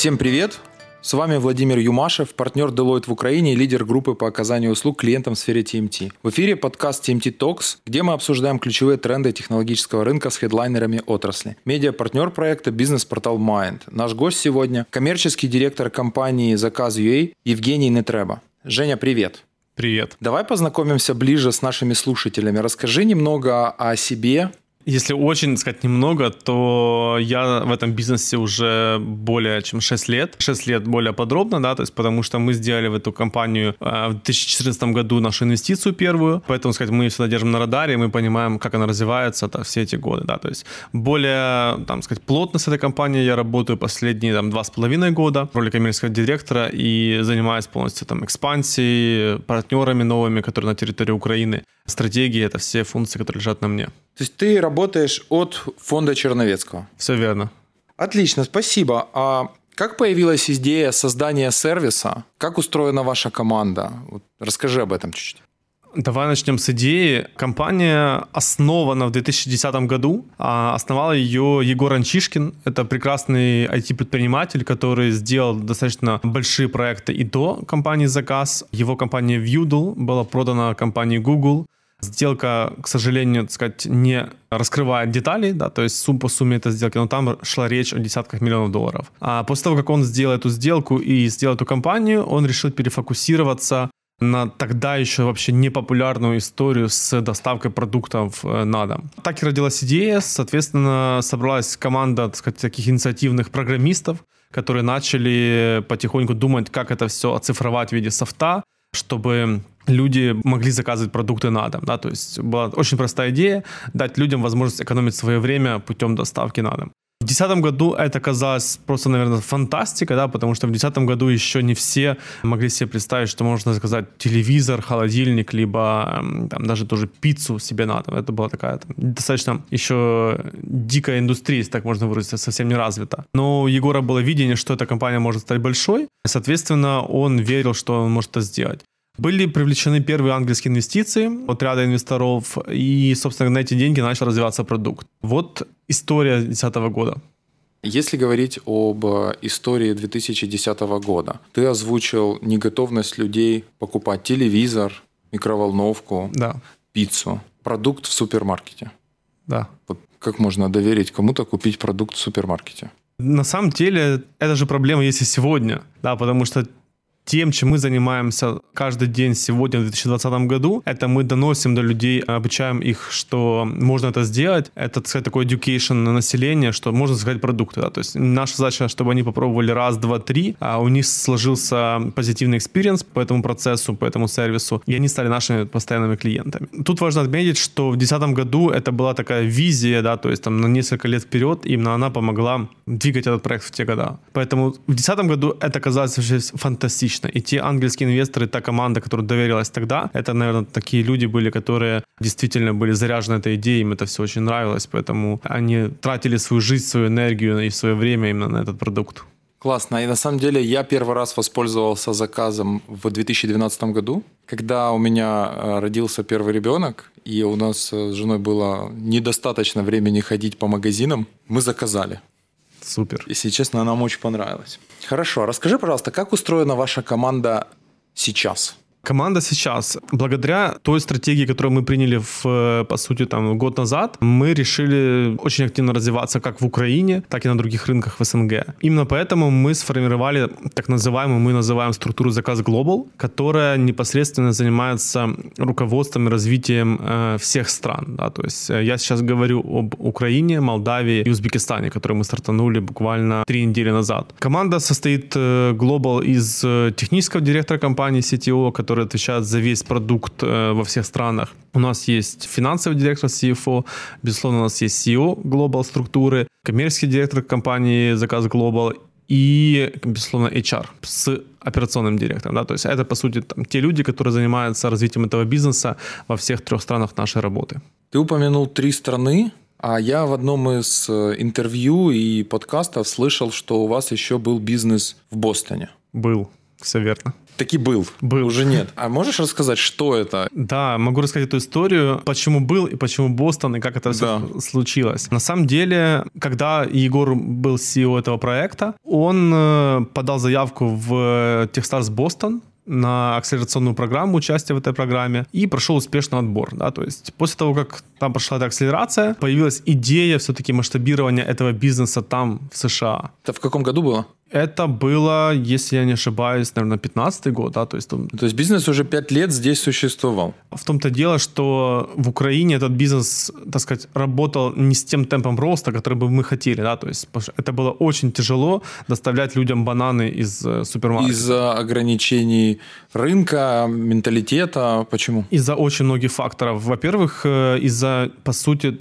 Всем привет! С вами Владимир Юмашев, партнер Deloitte в Украине и лидер группы по оказанию услуг клиентам в сфере TMT. В эфире подкаст TMT Talks, где мы обсуждаем ключевые тренды технологического рынка с хедлайнерами отрасли. Медиа-партнер проекта бизнес-портал Mind. Наш гость сегодня – коммерческий директор компании Заказ.ua Евгений Нетреба. Женя, привет! Привет. Давай познакомимся ближе с нашими слушателями. Расскажи немного о себе, если очень сказать немного, то я в этом бизнесе уже более чем 6 лет. 6 лет более подробно, да, то есть потому что мы сделали в эту компанию э, в 2014 году нашу инвестицию первую, поэтому, сказать, мы всегда держим на радаре, мы понимаем, как она развивается да, все эти годы, да, то есть более, там, сказать, плотно с этой компанией я работаю последние, там, два с половиной года в роли коммерческого директора и занимаюсь полностью, там, экспансией, партнерами новыми, которые на территории Украины. Стратегии — это все функции, которые лежат на мне. То есть ты работаешь от фонда Черновецкого? Все верно. Отлично, спасибо. А как появилась идея создания сервиса? Как устроена ваша команда? Вот расскажи об этом чуть-чуть. Давай начнем с идеи. Компания основана в 2010 году. А основал ее Егор Анчишкин. Это прекрасный IT-предприниматель, который сделал достаточно большие проекты и до компании «Заказ». Его компания Viewdle была продана компании Google. Сделка, к сожалению, так сказать, не раскрывает деталей, да, то есть сум по сумме этой сделки, но там шла речь о десятках миллионов долларов. А после того, как он сделал эту сделку и сделал эту компанию, он решил перефокусироваться на тогда еще вообще непопулярную историю с доставкой продуктов э, на дом. Так и родилась идея, соответственно, собралась команда так сказать, таких инициативных программистов, которые начали потихоньку думать, как это все оцифровать в виде софта, чтобы люди могли заказывать продукты на дом. Да? То есть была очень простая идея дать людям возможность экономить свое время путем доставки на дом. В 2010 году это казалось просто, наверное, фантастикой, да, потому что в 2010 году еще не все могли себе представить, что можно заказать телевизор, холодильник, либо там, даже тоже пиццу себе на дом. Это была такая там, достаточно еще дикая индустрия, если так можно выразиться, совсем не развита. Но у Егора было видение, что эта компания может стать большой, и, соответственно, он верил, что он может это сделать. Были привлечены первые ангельские инвестиции от ряда инвесторов, и, собственно, на эти деньги начал развиваться продукт. Вот история 2010 года. Если говорить об истории 2010 года, ты озвучил неготовность людей покупать телевизор, микроволновку, да. пиццу, продукт в супермаркете. Да. Вот как можно доверить кому-то купить продукт в супермаркете? На самом деле, эта же проблема есть и сегодня, да, потому что тем, чем мы занимаемся каждый день сегодня в 2020 году, это мы доносим до людей, обучаем их, что можно это сделать. Это, так сказать, такой education на население, что можно заказать продукты. Да? То есть наша задача, чтобы они попробовали раз, два, три, а у них сложился позитивный experience по этому процессу, по этому сервису, и они стали нашими постоянными клиентами. Тут важно отметить, что в 2010 году это была такая визия, да, то есть там на несколько лет вперед, именно она помогла двигать этот проект в те года. Поэтому в 2010 году это казалось вообще фантастично лично. И те ангельские инвесторы, та команда, которая доверилась тогда, это, наверное, такие люди были, которые действительно были заряжены этой идеей, им это все очень нравилось, поэтому они тратили свою жизнь, свою энергию и свое время именно на этот продукт. Классно. И на самом деле я первый раз воспользовался заказом в 2012 году, когда у меня э, родился первый ребенок, и у нас с женой было недостаточно времени ходить по магазинам. Мы заказали. Супер. Если честно, нам очень понравилось. Хорошо, расскажи, пожалуйста, как устроена ваша команда сейчас? Команда сейчас, благодаря той стратегии, которую мы приняли, в, по сути, там, год назад, мы решили очень активно развиваться как в Украине, так и на других рынках в СНГ. Именно поэтому мы сформировали так называемую, мы называем структуру заказ Global, которая непосредственно занимается руководством и развитием э, всех стран. Да? То есть э, я сейчас говорю об Украине, Молдавии и Узбекистане, которые мы стартанули буквально три недели назад. Команда состоит э, Global из э, технического директора компании CTO, который отвечает за весь продукт э, во всех странах. У нас есть финансовый директор CFO, безусловно, у нас есть CEO Global структуры, коммерческий директор компании Заказ Global и, безусловно, HR с операционным директором. Да? То есть это, по сути, там, те люди, которые занимаются развитием этого бизнеса во всех трех странах нашей работы. Ты упомянул три страны, а я в одном из э, интервью и подкастов слышал, что у вас еще был бизнес в Бостоне. Был, все верно. Таки был. Был. Уже нет. А можешь рассказать, что это? Да, могу рассказать эту историю, почему был и почему Бостон, и как это все Да. случилось. На самом деле, когда Егор был CEO этого проекта, он э, подал заявку в Techstars Бостон, на акселерационную программу, участие в этой программе, и прошел успешно отбор. Да? То есть после того, как там прошла эта акселерация, появилась идея все-таки масштабирования этого бизнеса там, в США. Это в каком году было? Это было, если я не ошибаюсь, наверное, 15 год, да, то есть там То есть бизнес уже пять лет здесь существовал. в том-то дело, что в Украине этот бизнес, так сказать, работал не с тем темпом роста, который бы мы хотели, да, то есть это было очень тяжело доставлять людям бананы из э, супермаркета. Из-за ограничений рынка, менталитета. Почему? Из-за очень многих факторов. Во-первых, э, из-за, по сути,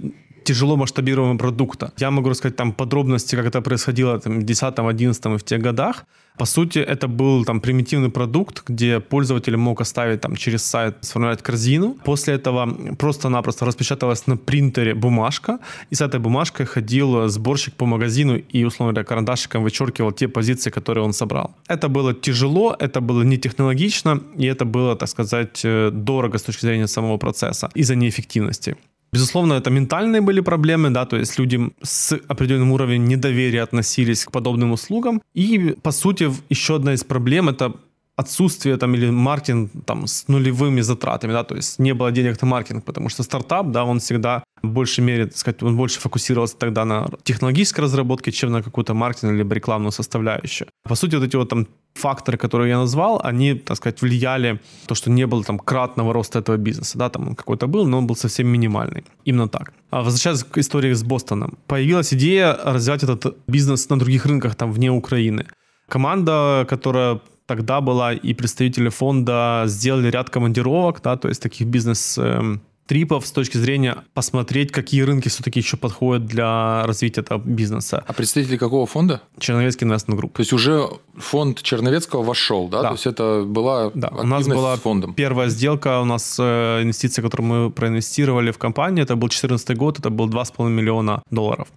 тяжело масштабируемого продукта. Я могу рассказать там подробности, как это происходило там, в 10, 11 и в тех годах. По сути, это был там примитивный продукт, где пользователь мог оставить там через сайт, сформировать корзину. После этого просто-напросто распечаталась на принтере бумажка, и с этой бумажкой ходил сборщик по магазину и, условно говоря, карандашиком вычеркивал те позиции, которые он собрал. Это было тяжело, это было не технологично, и это было, так сказать, э, дорого с точки зрения самого процесса из-за неэффективности. Безусловно, это ментальные были проблемы, да, то есть люди с определенным уровнем недоверия относились к подобным услугам. И, по сути, еще одна из проблем – это отсутствие там или маркетинг там с нулевыми затратами, да, то есть не было денег на маркетинг, потому что стартап, да, он всегда в большей мере, так сказать, он больше фокусировался тогда на технологической разработке, чем на какую-то маркетинг либо рекламную составляющую. По сути, вот эти вот там факторы, которые я назвал, они, так сказать, влияли то, что не было там кратного роста этого бизнеса, да, там он какой-то был, но он был совсем минимальный. Именно так. А возвращаясь к истории с Бостоном, появилась идея развивать этот бизнес на других рынках, там, вне Украины. Команда, которая тогда была, и представители фонда сделали ряд командировок, да, то есть таких бизнес эм, трипов с точки зрения посмотреть, какие рынки все-таки еще подходят для развития этого бизнеса. А представители какого фонда? Черновецкий инвестмент групп. То есть уже фонд Черновецкого вошел, да? Да. То есть это была Да, у нас была с фондом. первая сделка, у нас э, инвестиция, которую мы проинвестировали в компанию, это был 2014 год, это был 2,5 миллиона долларов.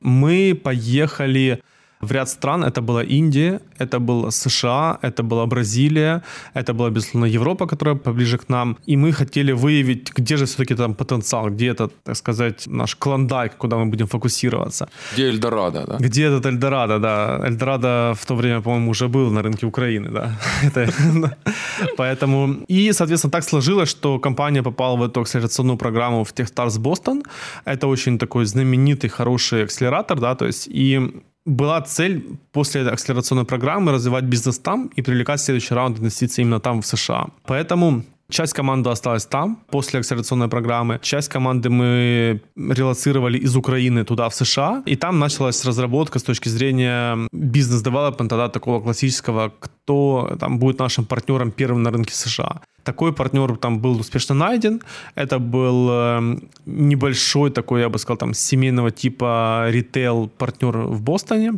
Мы поехали в ряд стран, это была Индия, это была США, это была Бразилия, это была, безусловно, Европа, которая поближе к нам, и мы хотели выявить, где же все-таки там потенциал, где это, так сказать, наш клондайк, куда мы будем фокусироваться. Где Эльдорадо, да? Где этот Эльдорадо, да. Эльдорадо в то время, по-моему, уже был на рынке Украины, да. Это- Поэтому... И, соответственно, так сложилось, что компания попала в эту акселерационную программу в Techstars Boston. Это очень такой знаменитый, хороший акселератор, да, то есть и была цель после акселерационной программы развивать бизнес там и привлекать следующий раунд инвестиций именно там, в США. Поэтому Часть команды осталась там после акселерационной программы. Часть команды мы релацировали из Украины туда, в США. И там началась разработка с точки зрения бизнес-девелопмента, да, такого классического, кто там будет нашим партнером первым на рынке США. Такой партнер там был успешно найден. Это был э, небольшой такой, я бы сказал, там семейного типа ритейл-партнер в Бостоне.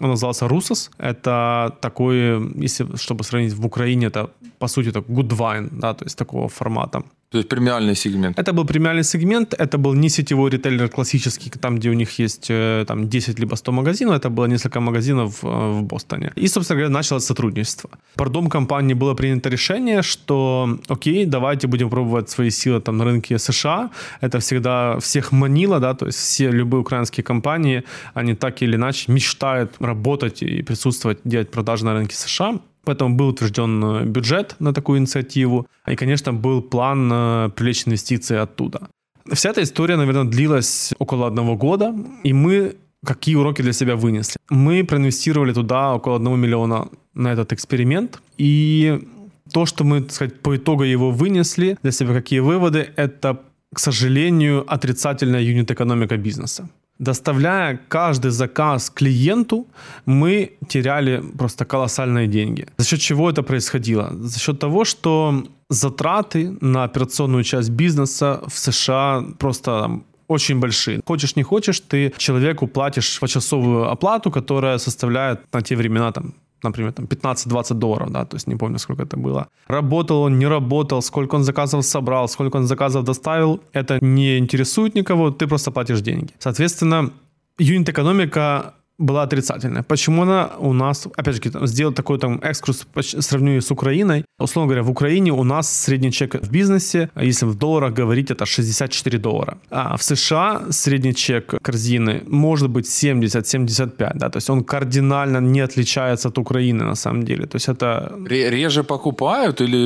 Он назывался Русос. Это такой, если чтобы сравнить в Украине, это по сути это Goodwine, да, то есть такого формата. То есть премиальный сегмент. Это был премиальный сегмент, это был не сетевой ритейлер классический, там, где у них есть э, там 10 либо 100 магазинов, это было несколько магазинов э, в Бостоне. И, собственно говоря, началось сотрудничество. Пардом компании было принято решение, что окей, давайте будем пробовать свои силы там на рынке США. Это всегда всех манило, да, то есть все любые украинские компании, они так или иначе мечтают работать и присутствовать, делать продажи на рынке США. Поэтому был утвержден э, бюджет на такую инициативу. И, конечно, был план э, привлечь инвестиции оттуда. Вся эта история, наверное, длилась около одного года. И мы какие уроки для себя вынесли? Мы проинвестировали туда около одного миллиона на этот эксперимент. И то, что мы, так сказать, по итогу его вынесли для себя, какие выводы, это, к сожалению, отрицательная юнит-экономика бизнеса. Доставляя каждый заказ клиенту, мы теряли просто колоссальные деньги. За счет чего это происходило? За счет того, что затраты на операционную часть бизнеса в США просто там, очень большие. Хочешь не хочешь, ты человеку платишь почасовую оплату, которая составляет на те времена там например, там 15-20 долларов, да, то есть не помню, сколько это было. Работал он, не работал, сколько он заказов собрал, сколько он заказов доставил, это не интересует никого, ты просто платишь деньги. Соответственно, юнит-экономика была отрицательная. Почему она у нас, опять же, сделал такой там экскурс, сравню с Украиной. Условно говоря, в Украине у нас средний чек в бизнесе, если в долларах говорить, это 64 доллара. А в США средний чек корзины может быть 70-75, да, то есть он кардинально не отличается от Украины на самом деле. То есть это... Реже покупают или,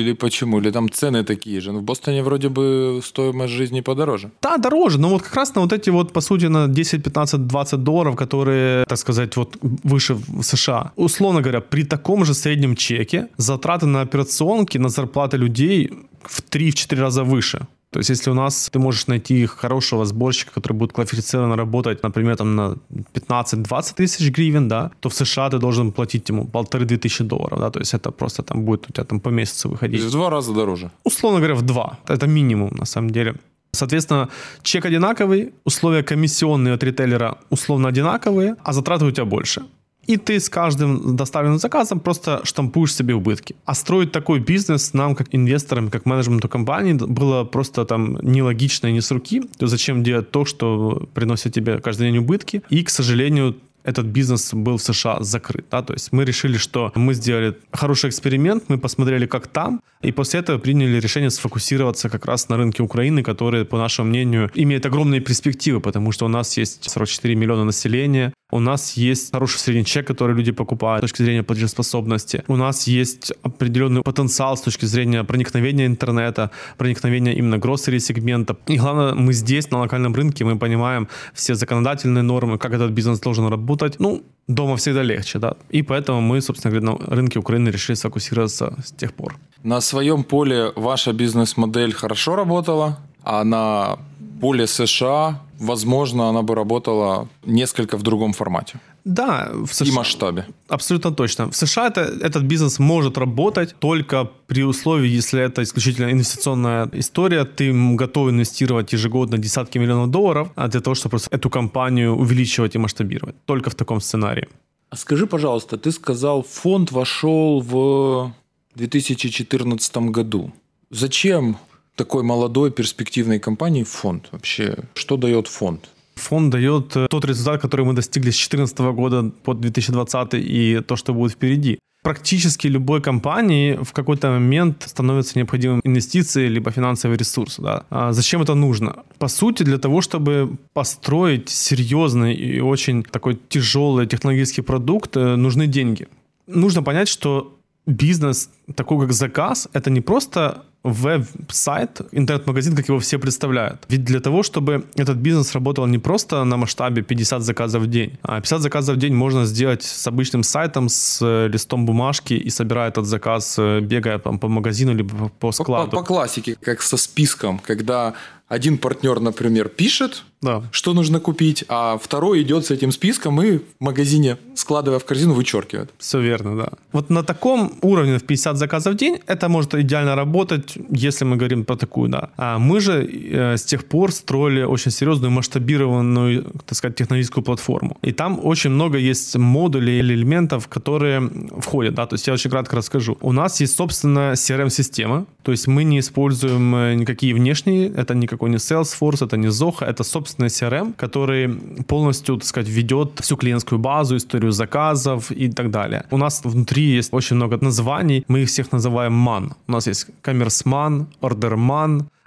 или почему? Или там цены такие же? Ну, в Бостоне вроде бы стоимость жизни подороже. Да, дороже, но вот как раз на вот эти вот, по сути, на 10, 15, 20 долларов, которые которые, так сказать, вот выше в США. Условно говоря, при таком же среднем чеке затраты на операционки, на зарплаты людей в 3-4 раза выше. То есть, если у нас ты можешь найти хорошего сборщика, который будет квалифицированно работать, например, там на 15-20 тысяч гривен, да, то в США ты должен платить ему полторы-две тысячи долларов, да, то есть это просто там будет у тебя там по месяцу выходить. В два раза дороже. Условно говоря, в два. Это минимум, на самом деле. Соответственно, чек одинаковый, условия комиссионные от ритейлера условно одинаковые, а затраты у тебя больше. И ты с каждым доставленным заказом просто штампуешь себе убытки. А строить такой бизнес нам, как инвесторам, как менеджменту компании, было просто там нелогично и не с руки. То зачем делать то, что приносит тебе каждый день убытки? И, к сожалению, этот бизнес был в США закрыт. Да? То есть мы решили, что мы сделали хороший эксперимент, мы посмотрели, как там, и после этого приняли решение сфокусироваться как раз на рынке Украины, который, по нашему мнению, имеет огромные перспективы, потому что у нас есть 44 миллиона населения, у нас есть хороший средний чек, который люди покупают с точки зрения платежеспособности. У нас есть определенный потенциал с точки зрения проникновения интернета, проникновения именно гроссери сегмента. И главное, мы здесь, на локальном рынке, мы понимаем все законодательные нормы, как этот бизнес должен работать. Ну, дома всегда легче, да. И поэтому мы, собственно говоря, на рынке Украины решили сфокусироваться с тех пор. На своем поле ваша бизнес-модель хорошо работала, а на поле США, возможно, она бы работала несколько в другом формате. Да, в США. И масштабе. Абсолютно точно. В США это, этот бизнес может работать только при условии, если это исключительно инвестиционная история, ты готов инвестировать ежегодно десятки миллионов долларов а для того, чтобы просто эту компанию увеличивать и масштабировать. Только в таком сценарии. А скажи, пожалуйста, ты сказал, фонд вошел в 2014 году. Зачем такой молодой перспективной компании фонд вообще? Что дает фонд? Фонд дает э, тот результат, который мы достигли с 2014 года по 2020 и то, что будет впереди. Практически любой компании в какой-то момент становятся необходимым инвестиции либо финансовые ресурсы. Да. А зачем это нужно? По сути, для того, чтобы построить серьезный и очень такой тяжелый технологический продукт, э, нужны деньги. Нужно понять, что бизнес, такой как заказ, это не просто веб-сайт, интернет-магазин, как его все представляют. Ведь для того, чтобы этот бизнес работал не просто на масштабе 50 заказов в день, а 50 заказов в день можно сделать с обычным сайтом, с э, листом бумажки и собирая этот заказ, э, бегая по, по магазину либо по складу. По, по, по классике, как со списком, когда один партнер, например, пишет, да. что нужно купить, а второй идет с этим списком и в магазине, складывая в корзину, вычеркивает. Все верно, да. Вот на таком уровне в 50 заказов в день это может идеально работать, если мы говорим про такую, да. А мы же э, с тех пор строили очень серьезную масштабированную, так сказать, технологическую платформу. И там очень много есть модулей или элементов, которые входят, да. То есть я очень кратко расскажу. У нас есть, собственно, CRM-система, то есть мы не используем э, никакие внешние, это никакой не Salesforce, это не Zoho, это, собственный CRM, который полностью, так сказать, ведет всю клиентскую базу, историю заказов и так далее. У нас внутри есть очень много названий, мы их всех называем MAN. У нас есть CommerceMan,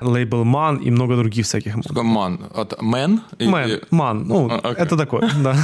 OrderMan, LabelMan и много других всяких. MAN от Man? Man, Man, ну, а, okay. это такое, да.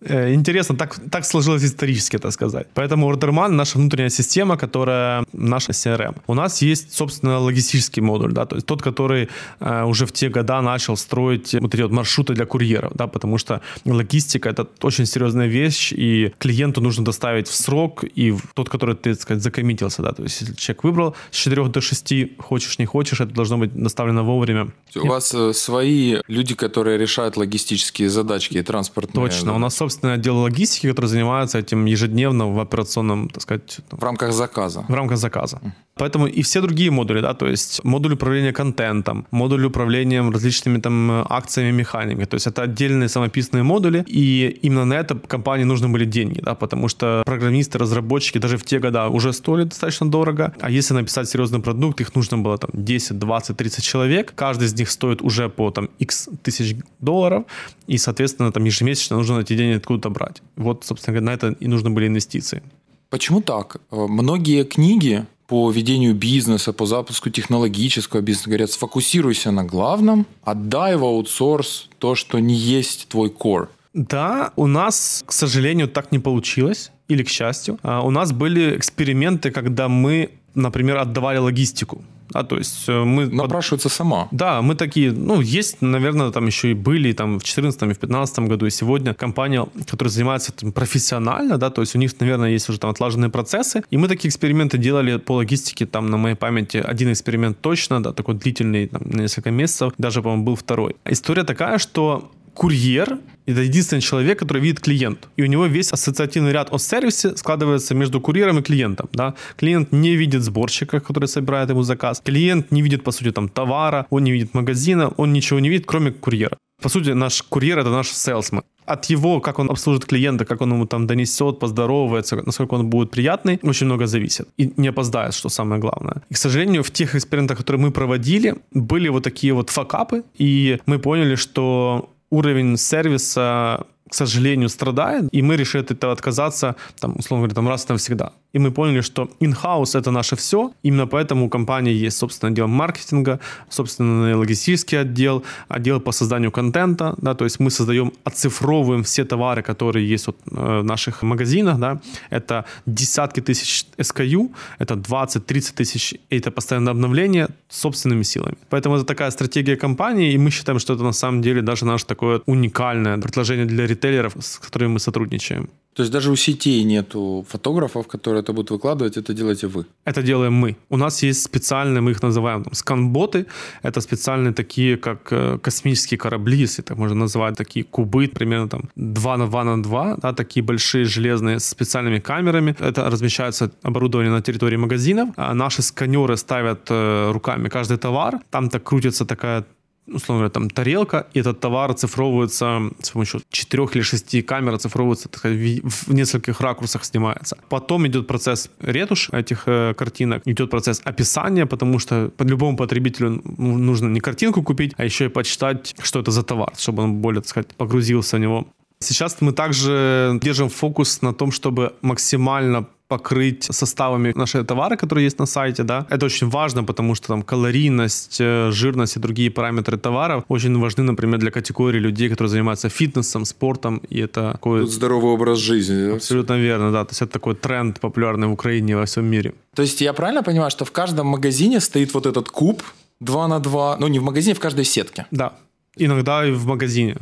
Э, интересно, так, так сложилось исторически, так сказать. Поэтому Orderman — наша внутренняя система, которая наша CRM. У нас есть, собственно, логистический модуль, да, то есть тот, который э, уже в те года начал строить вот эти вот маршруты для курьеров, да, потому что логистика — это очень серьезная вещь, и клиенту нужно доставить в срок, и тот, который ты, так сказать, закоммитился, да, то есть если человек выбрал с 4 до 6, хочешь, не хочешь, это должно быть доставлено вовремя. У вас э, свои люди, которые решают логистические задачки транспортные. Точно, у нас, собственный отдел логистики, который занимается этим ежедневно в операционном, так сказать... В рамках заказа. В рамках заказа. Поэтому и все другие модули, да, то есть модуль управления контентом, модуль управления различными там акциями механики, то есть это отдельные самописные модули, и именно на это компании нужны были деньги, да, потому что программисты, разработчики даже в те года уже стоили достаточно дорого, а если написать серьезный продукт, их нужно было там 10-20 20-30 человек, каждый из них стоит уже по там x тысяч долларов, и, соответственно, там ежемесячно нужно эти деньги откуда-то брать. Вот, собственно говоря, на это и нужны были инвестиции. Почему так? Э, многие книги по ведению бизнеса, по запуску технологического бизнеса говорят, сфокусируйся на главном, отдай в аутсорс то, что не есть твой core. Да, у нас, к сожалению, так не получилось, или к счастью. А, у нас были эксперименты, когда мы, например, отдавали логистику. А, то есть э, мы... Напрашивается сама. Да, мы такие, ну, есть, наверное, там еще и были там в 2014 и в 2015 году, и сегодня компания, которая занимается этим профессионально, да, то есть у них, наверное, есть уже там отлаженные процессы, и мы такие эксперименты делали по логистике, там на моей памяти один эксперимент точно, да, такой длительный, там, на несколько месяцев, даже, по-моему, был второй. История такая, что курьер — это единственный человек, который видит клиент. И у него весь ассоциативный ряд о сервисе складывается между курьером и клиентом. Да? Клиент не видит сборщика, который собирает ему заказ. Клиент не видит, по сути, там, товара, он не видит магазина, он ничего не видит, кроме курьера. По сути, наш курьер — это наш селсмен. От его, как он обслужит клиента, как он ему там донесет, поздоровается, насколько он будет приятный, очень много зависит. И не опоздает, что самое главное. И, к сожалению, в тех экспериментах, которые мы проводили, были вот такие вот факапы, и мы поняли, что уровень сервиса, к сожалению, страдает, и мы решили от этого отказаться, там, условно говоря, там, раз и навсегда. И мы поняли, что in-house это наше все. Именно поэтому у компании есть собственный отдел маркетинга, собственный логистический отдел, отдел по созданию контента. Да, то есть мы создаем, оцифровываем все товары, которые есть вот э, в наших магазинах. Да. Это десятки тысяч SKU, это 20-30 тысяч, и это постоянное обновление собственными силами. Поэтому это такая стратегия компании, и мы считаем, что это на самом деле даже наше такое уникальное предложение для ритейлеров, с которыми мы сотрудничаем. То есть даже у сетей нету фотографов, которые это будут выкладывать, это делаете вы? Это делаем мы. У нас есть специальные, мы их называем там, сканботы. Это специальные такие, как э, космические корабли, если так можно назвать, такие кубы, примерно там 2 на 2 на 2, да, такие большие железные с специальными камерами. Это размещается оборудование на территории магазинов. А наши сканеры ставят э, руками каждый товар. Там так крутится такая условно говоря, там тарелка, и этот товар оцифровывается с помощью четырех или шести камер, оцифровывается так сказать, в нескольких ракурсах снимается. Потом идет процесс ретушь этих э, картинок, идет процесс описания, потому что по любому потребителю нужно не картинку купить, а еще и почитать, что это за товар, чтобы он более, так сказать, погрузился в него. Сейчас мы также держим фокус на том, чтобы максимально покрыть составами наши товары, которые есть на сайте, да. Это очень важно, потому что там калорийность, э, жирность и другие параметры товаров очень важны, например, для категории людей, которые занимаются фитнесом, спортом, и это такой... Тут здоровый образ жизни. Абсолютно верно, да. То есть это такой тренд популярный в Украине и во всем мире. То есть я правильно понимаю, что в каждом магазине стоит вот этот куб 2 на 2, ну не в магазине, в каждой сетке? Да. Иногда и в магазине.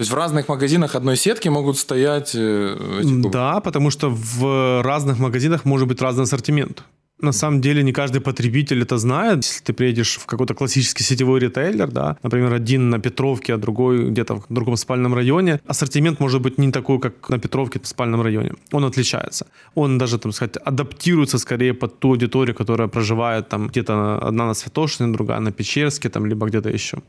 То есть в разных магазинах одной сетки могут стоять э, эти кубы? Да, потому что в разных магазинах может быть разный ассортимент. На самом деле не каждый потребитель это знает. Если ты приедешь в какой-то классический сетевой ритейлер, да, например, один на Петровке, а другой где-то в другом спальном районе, ассортимент может быть не такой, как на Петровке в спальном районе. Он отличается. Он даже, там сказать, адаптируется скорее под ту аудиторию, которая проживает там где-то одна на Святошине, другая на Печерске, там, либо где-то еще.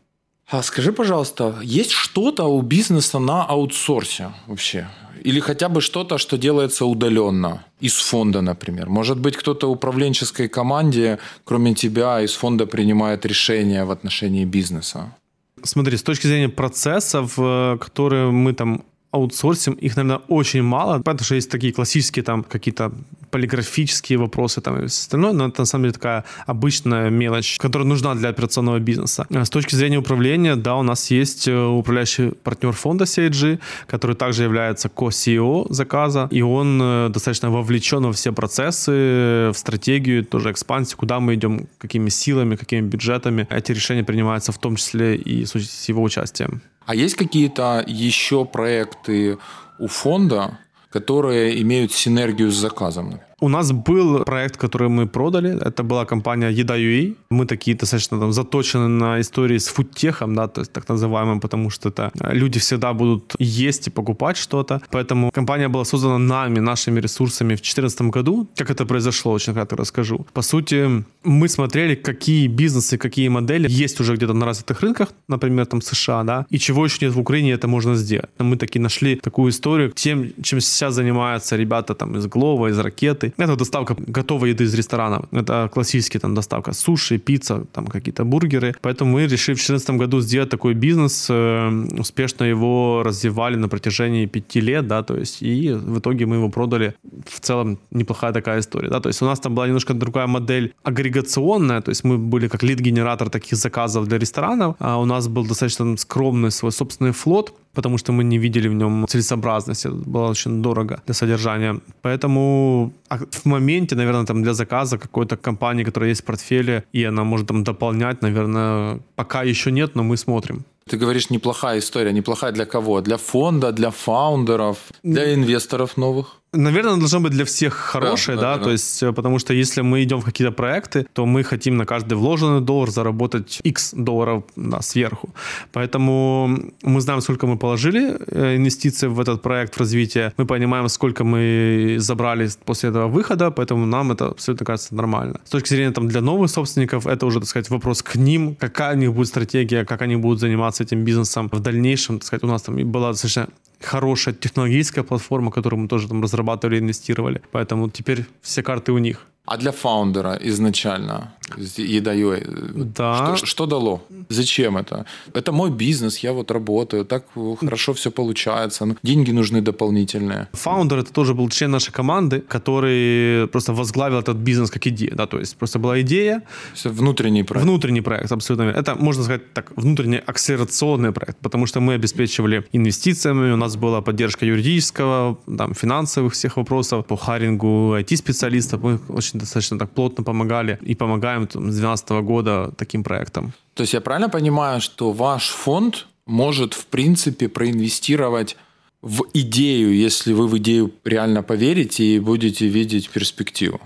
А скажи, пожалуйста, есть что-то у бизнеса на аутсорсе вообще? Или хотя бы что-то, что делается удаленно из фонда, например? Может быть, кто-то в управленческой команде, кроме тебя, из фонда принимает решения в отношении бизнеса? Смотри, с точки зрения процессов, э, которые мы там аутсорсим, их, наверное, очень мало. Понятно, что есть такие классические там какие-то полиграфические вопросы там и все остальное, но это на самом деле такая обычная мелочь, которая нужна для операционного бизнеса. С точки зрения управления, да, у нас есть э, управляющий партнер фонда CIG, который также является ко-CEO заказа, и он э, достаточно вовлечен во все процессы, в стратегию, тоже экспансию, куда мы идем, какими силами, какими бюджетами. Эти решения принимаются в том числе и с его участием. А есть какие-то еще проекты у фонда, которые имеют синергию с заказом? У нас был проект, который мы продали. Это была компания Еда.ua. Мы такие достаточно там заточены на истории с фудтехом, да, то есть так называемым, потому что это люди всегда будут есть и покупать что-то. Поэтому компания была создана нами, нашими ресурсами в 2014 году. Как это произошло, очень кратко расскажу. По сути, мы смотрели, какие бизнесы, какие модели есть уже где-то на развитых рынках, например, там США, да, и чего еще нет в Украине, это можно сделать. Мы такие нашли такую историю, тем, чем сейчас занимаются ребята там из Глова, из Ракеты, командой. Это доставка готовой еды из ресторана. Это классический там доставка суши, пицца, там какие-то бургеры. Поэтому мы решили в 2014 году сделать такой бизнес, э, успешно его развивали на протяжении пяти лет, да, то есть и в итоге мы его продали. В целом неплохая такая история, да, то есть у нас там была немножко другая модель агрегационная, то есть мы были как лид-генератор таких заказов для ресторанов, а у нас был достаточно скромный свой собственный флот, потому что мы не видели в нем целесообразности. Это было очень дорого для содержания. Поэтому в моменте, наверное, там для заказа какой-то компании, которая есть в портфеле, и она может там дополнять, наверное, пока еще нет, но мы смотрим. Ты говоришь, неплохая история. Неплохая для кого? Для фонда, для фаундеров, для инвесторов новых? Наверное, должно быть для всех хорошее, да, да, то есть, э, потому что если мы идем в какие-то проекты, то мы хотим на каждый вложенный доллар заработать X долларов да, сверху. Поэтому мы знаем, сколько мы положили э, инвестиций в этот проект, в развитие. Мы понимаем, сколько мы забрали после этого выхода, поэтому нам это абсолютно кажется нормально. С точки зрения там, для новых собственников, это уже, так сказать, вопрос к ним, какая у них будет стратегия, как они будут заниматься этим бизнесом в дальнейшем. Так сказать, у нас там была достаточно хорошая технологическая платформа, которую мы тоже там разрабатывали, инвестировали. Поэтому теперь все карты у них. А для фаундера изначально EDA, да. что, что дало? Зачем это? Это мой бизнес, я вот работаю, так хорошо все получается, ну, деньги нужны дополнительные. Фаундер это тоже был член нашей команды, который просто возглавил этот бизнес как идея, да, то есть просто была идея. Внутренний проект. Внутренний проект, абсолютно. Это, можно сказать так, внутренний акселерационный проект, потому что мы обеспечивали инвестициями, у нас была поддержка юридического, там, финансовых всех вопросов, по харингу IT-специалистов, мы очень достаточно так плотно помогали и помогаем там, с 2012 года таким проектам. То есть я правильно понимаю, что ваш фонд может, в принципе, проинвестировать в идею, если вы в идею реально поверите и будете видеть перспективу?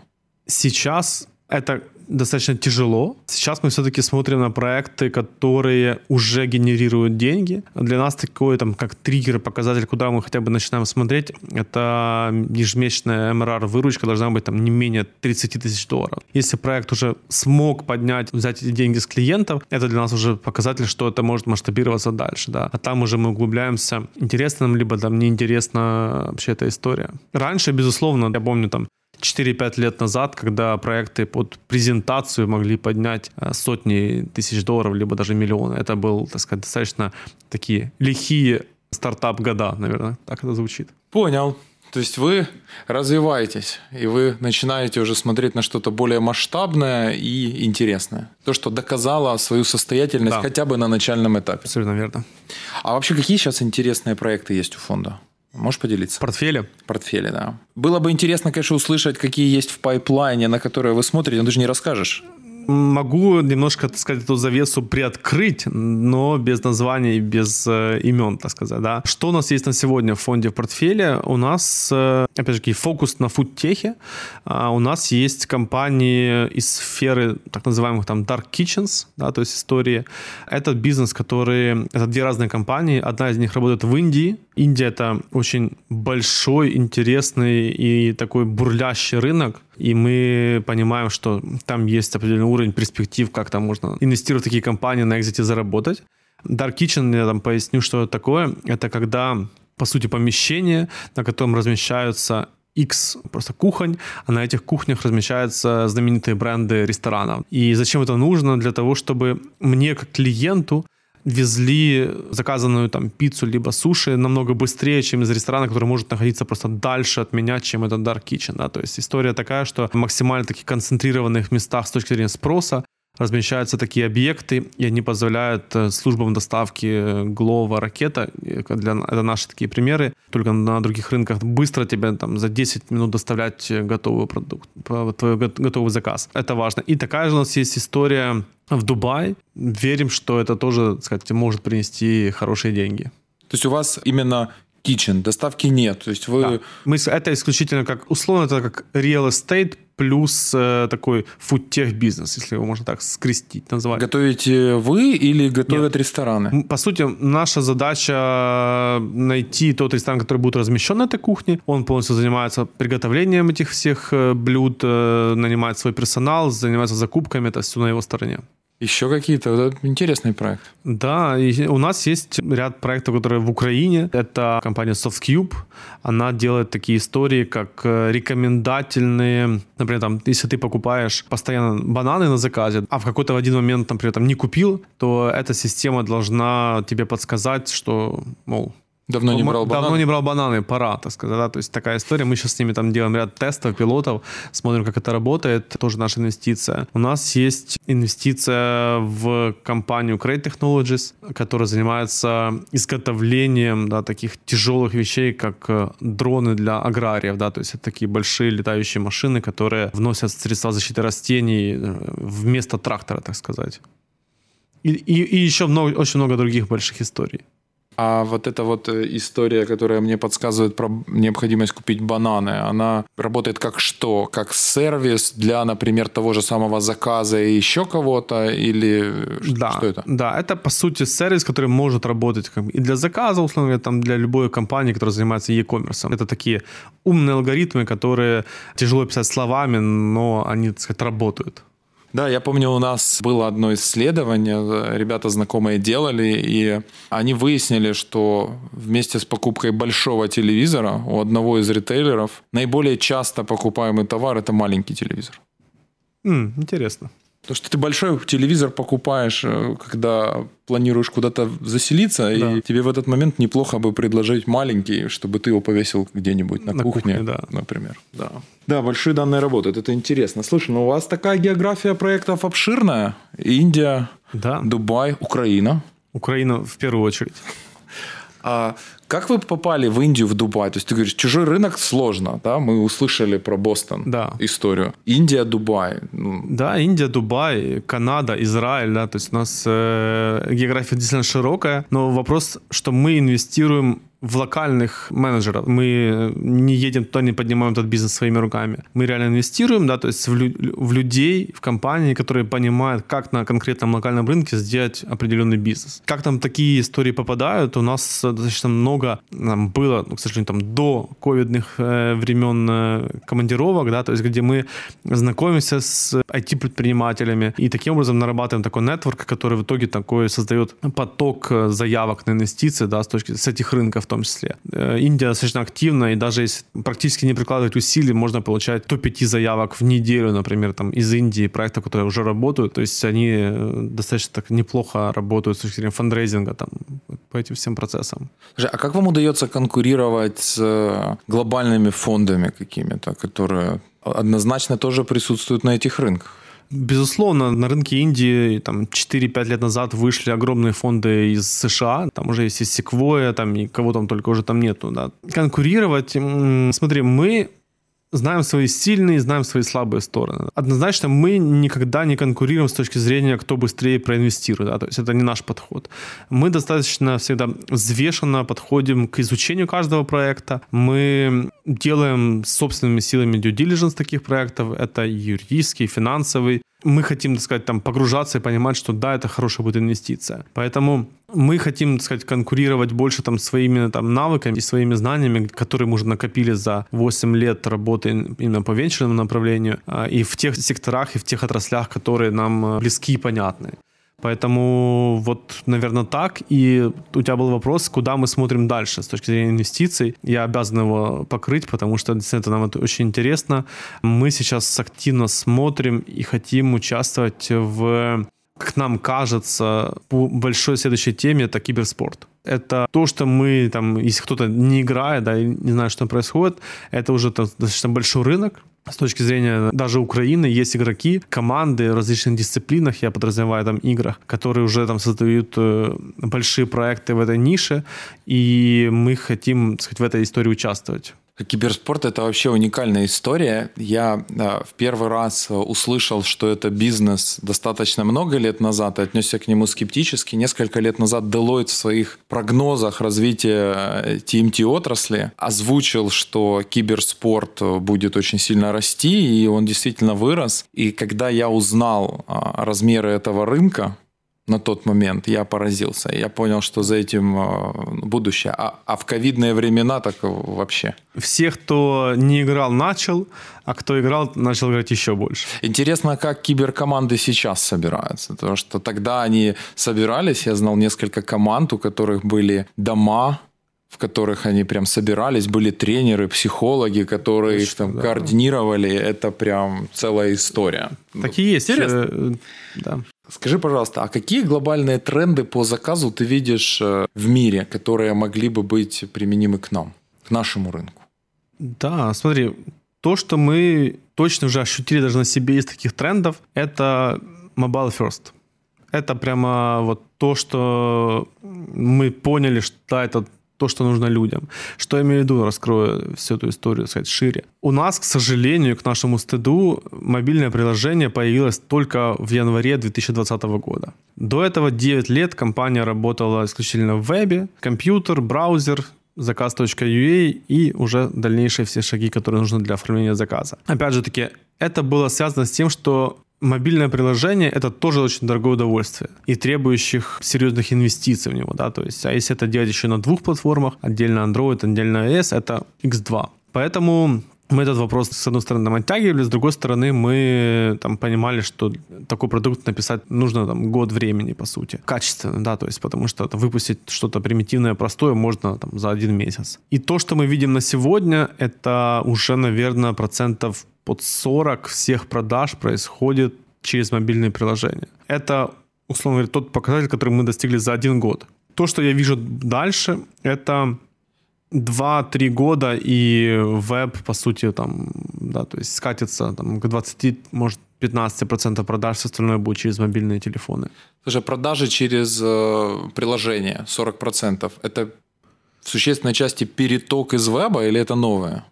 Сейчас это достаточно тяжело. Сейчас мы все-таки смотрим на проекты, которые уже генерируют деньги. Для нас такой, там, как триггер, показатель, куда мы хотя бы начинаем смотреть, это ежемесячная MRR выручка должна быть там не менее 30 тысяч долларов. Если проект уже смог поднять, взять эти деньги с клиентов, это для нас уже показатель, что это может масштабироваться дальше, да. А там уже мы углубляемся, интересно нам, либо там неинтересна вообще эта история. Раньше, безусловно, я помню там 4-5 лет назад, когда проекты под презентацию могли поднять э, сотни тысяч долларов, либо даже миллионы. Это был, так сказать, достаточно такие лихие стартап-года, наверное, так это звучит. Понял. То есть вы развиваетесь, и вы начинаете уже смотреть на что-то более масштабное и интересное. То, что доказало свою состоятельность да. хотя бы на начальном этапе. Абсолютно верно. А вообще какие сейчас интересные проекты есть у фонда? Можешь поделиться? Портфеле? Портфеле, да. Было бы интересно, конечно, услышать, какие есть в пайплайне, на которые вы смотрите, но ты же не расскажешь. Могу немножко, так сказать, эту завесу приоткрыть, но без названий, без э, имен, так сказать, да. Что у нас есть на сегодня в фонде в портфеле? У нас, э, опять же, фокус на фудтехе. А у нас есть компании из сферы так называемых там dark kitchens, да, то есть истории. Это бизнес, который... Это две разные компании. Одна из них работает в Индии. Индия — это очень большой, интересный и такой бурлящий рынок, и мы понимаем, что там есть определенный уровень перспектив, как там можно инвестировать в такие компании, на экзите заработать. Dark Kitchen, я там поясню, что это такое. Это когда, по сути, помещение, на котором размещаются X просто кухонь, а на этих кухнях размещаются знаменитые бренды ресторанов. И зачем это нужно? Для того, чтобы мне, как клиенту, везли заказанную там пиццу либо суши намного быстрее, чем из ресторана, который может находиться просто дальше от меня, чем этот Dark Kitchen. Да? То есть история такая, что максимально таких концентрированных местах с точки зрения спроса размещаются такие объекты, и они позволяют э, службам доставки Глова, Ракета, для, это наши такие примеры, только на других рынках быстро тебе там за 10 минут доставлять готовый продукт, твой готовый заказ. Это важно. И такая же у нас есть история в Дубай. Верим, что это тоже, так сказать, может принести хорошие деньги. То есть у вас именно kitchen, доставки нет. То есть вы... Да. Мы, это исключительно как, условно, это как real estate плюс э, такой фудтех бизнес, если его можно так скрестить, назвать. Готовите вы или готовят Нет. рестораны? По сути, наша задача найти тот ресторан, который будет размещен на этой кухне. Он полностью занимается приготовлением этих всех э, блюд, э, нанимает свой персонал, занимается закупками, это все на его стороне. Еще какие-то вот интересный проект. Да, и у нас есть ряд проектов, которые в Украине. Это компания SoftCube. Она делает такие истории, как э, рекомендательные. Например, там, если ты покупаешь постоянно бананы на заказе, а в какой-то в один момент, например, там, не купил, то эта система должна тебе подсказать, что, мол, Давно не брал бананы? Давно не брал бананы, пора, так сказать. Да? То есть такая история. Мы сейчас с ними там делаем ряд тестов, пилотов, смотрим, как это работает. Тоже наша инвестиция. У нас есть инвестиция в компанию Crate Technologies, которая занимается изготовлением да, таких тяжелых вещей, как э, дроны для аграриев. Да? То есть это такие большие летающие машины, которые вносят средства защиты растений э, вместо трактора, так сказать. И, и, и еще много, очень много других больших историй. А вот эта вот э, история, которая мне подсказывает про необходимость купить бананы, она работает как что? Как сервис для, например, того же самого заказа и еще кого-то? Или да, что это? Да, это по сути сервис, который может работать как и для заказа, условно говоря, там, для любой компании, которая занимается e-commerce. Это такие умные алгоритмы, которые тяжело писать словами, но они, так сказать, работают. Да, я помню, у нас было одно исследование, ребята знакомые делали, и они выяснили, что вместе с покупкой большого телевизора у одного из ритейлеров наиболее часто покупаемый товар – это маленький телевизор. Mm, интересно. Потому что ты большой телевизор покупаешь, э, когда планируешь куда-то заселиться, да. и тебе в этот момент неплохо бы предложить маленький, чтобы ты его повесил где-нибудь на, на кухне, кухне да. например. Да. да, большие данные работают, это интересно. Слушай, ну у вас такая география проектов обширная. Индия, да. Дубай, Украина. Украина в первую очередь. А как вы попали в Индию, в Дубай? То есть ты говоришь, чужой рынок сложно, да? Мы услышали про Бостон да. историю. Индия, Дубай. Ну. Да, Индия, Дубай, Канада, Израиль, да. То есть у нас э, география действительно широкая, но вопрос, что мы инвестируем в локальных менеджеров. Мы не едем туда, не поднимаем этот бизнес своими руками. Мы реально инвестируем, да, то есть в, лю- в людей, в компании, которые понимают, как на конкретном локальном рынке сделать определенный бизнес. Как там такие истории попадают? У нас достаточно много нам было, ну, к сожалению, там до ковидных э, времен э, командировок, да, то есть где мы знакомимся с IT-предпринимателями и таким образом нарабатываем такой нетворк, который в итоге такой создает поток э, заявок на инвестиции, да, с точки с этих рынков том числе. Э, Индия достаточно активна, и даже если практически не прикладывать усилий, можно получать топ-5 заявок в неделю, например, там, из Индии, проектов, которые уже работают. То есть они э, достаточно так неплохо работают с точки зрения фандрейзинга там, по этим всем процессам. А как вам удается конкурировать с э, глобальными фондами какими-то, которые однозначно тоже присутствуют на этих рынках? Безусловно, на рынке Индии там 4-5 лет назад вышли огромные фонды из США, там уже есть и Sequoia, там и кого там только уже там нету, да. Конкурировать, смотри, мы знаем свои сильные, знаем свои слабые стороны. Однозначно мы никогда не конкурируем с точки зрения, кто быстрее проинвестирует. Да? То есть это не наш подход. Мы достаточно всегда взвешенно подходим к изучению каждого проекта. Мы делаем собственными силами due diligence таких проектов. Это юридический, финансовый мы хотим, так сказать, там погружаться и понимать, что да, это хорошая будет инвестиция. Поэтому мы хотим, так сказать, конкурировать больше там своими там навыками и своими знаниями, которые мы уже накопили за 8 лет работы именно по венчурному направлению а, и в тех секторах и в тех отраслях, которые нам э, близки и понятны. Поэтому вот, наверное, так. И у тебя был вопрос, куда мы смотрим дальше с точки зрения инвестиций. Я обязан его покрыть, потому что действительно нам это очень интересно. Мы сейчас активно смотрим и хотим участвовать в как нам кажется, по большой следующей теме это киберспорт. Это то, что мы там, если кто-то не играет, да, не знает, что происходит, это уже достаточно большой рынок, с точки зрения даже Украины есть игроки, команды в различных дисциплинах, я подразумеваю там играх, которые уже там создают э, большие проекты в этой нише, и мы хотим, так сказать, в этой истории участвовать. Киберспорт – это вообще уникальная история. Я да, в первый раз услышал, что это бизнес достаточно много лет назад и отнесся к нему скептически. Несколько лет назад Deloitte в своих прогнозах развития TMT-отрасли озвучил, что киберспорт будет очень сильно расти, и он действительно вырос. И когда я узнал размеры этого рынка, на тот момент. Я поразился. Я понял, что за этим э, будущее. А, а в ковидные времена так вообще. Все, кто не играл, начал, а кто играл, начал играть еще больше. Интересно, как киберкоманды сейчас собираются. Потому что тогда они собирались, я знал несколько команд, у которых были дома, в которых они прям собирались, были тренеры, психологи, которые их там да. координировали. Это прям целая история. Такие есть. Интересно. Э, да. Скажи, пожалуйста, а какие глобальные тренды по заказу ты видишь э, в мире, которые могли бы быть применимы к нам, к нашему рынку? Да, смотри, то, что мы точно уже ощутили даже на себе из таких трендов, это mobile first. Это прямо вот то, что мы поняли, что это то, что нужно людям. Что я имею в виду, раскрою всю эту историю, сказать, шире. У нас, к сожалению, к нашему стыду, мобильное приложение появилось только в январе 2020 года. До этого 9 лет компания работала исключительно в вебе, компьютер, браузер, заказ.ua и уже дальнейшие все шаги, которые нужны для оформления заказа. Опять же таки, это было связано с тем, что мобильное приложение это тоже очень дорогое удовольствие и требующих серьезных инвестиций в него, да, то есть, а если это делать еще на двух платформах, отдельно Android, отдельно iOS, это X2. Поэтому мы этот вопрос, с одной стороны, там, оттягивали, с другой стороны, мы там понимали, что такой продукт написать нужно там год времени, по сути. Качественно, да, то есть потому что это, выпустить что-то примитивное, простое можно там за один месяц. И то, что мы видим на сегодня, это уже, наверное, процентов под 40 всех продаж происходит через мобильные приложения. Это, условно говоря, тот показатель, который мы достигли за один год. То, что я вижу дальше, это 2-3 года, и веб, по сути, там, да, то есть скатится там, к 20, может, 15% продаж, все остальное будет через мобильные телефоны. Слушай, продажи через э, приложение 40%, это в существенной части переток из веба или это новое?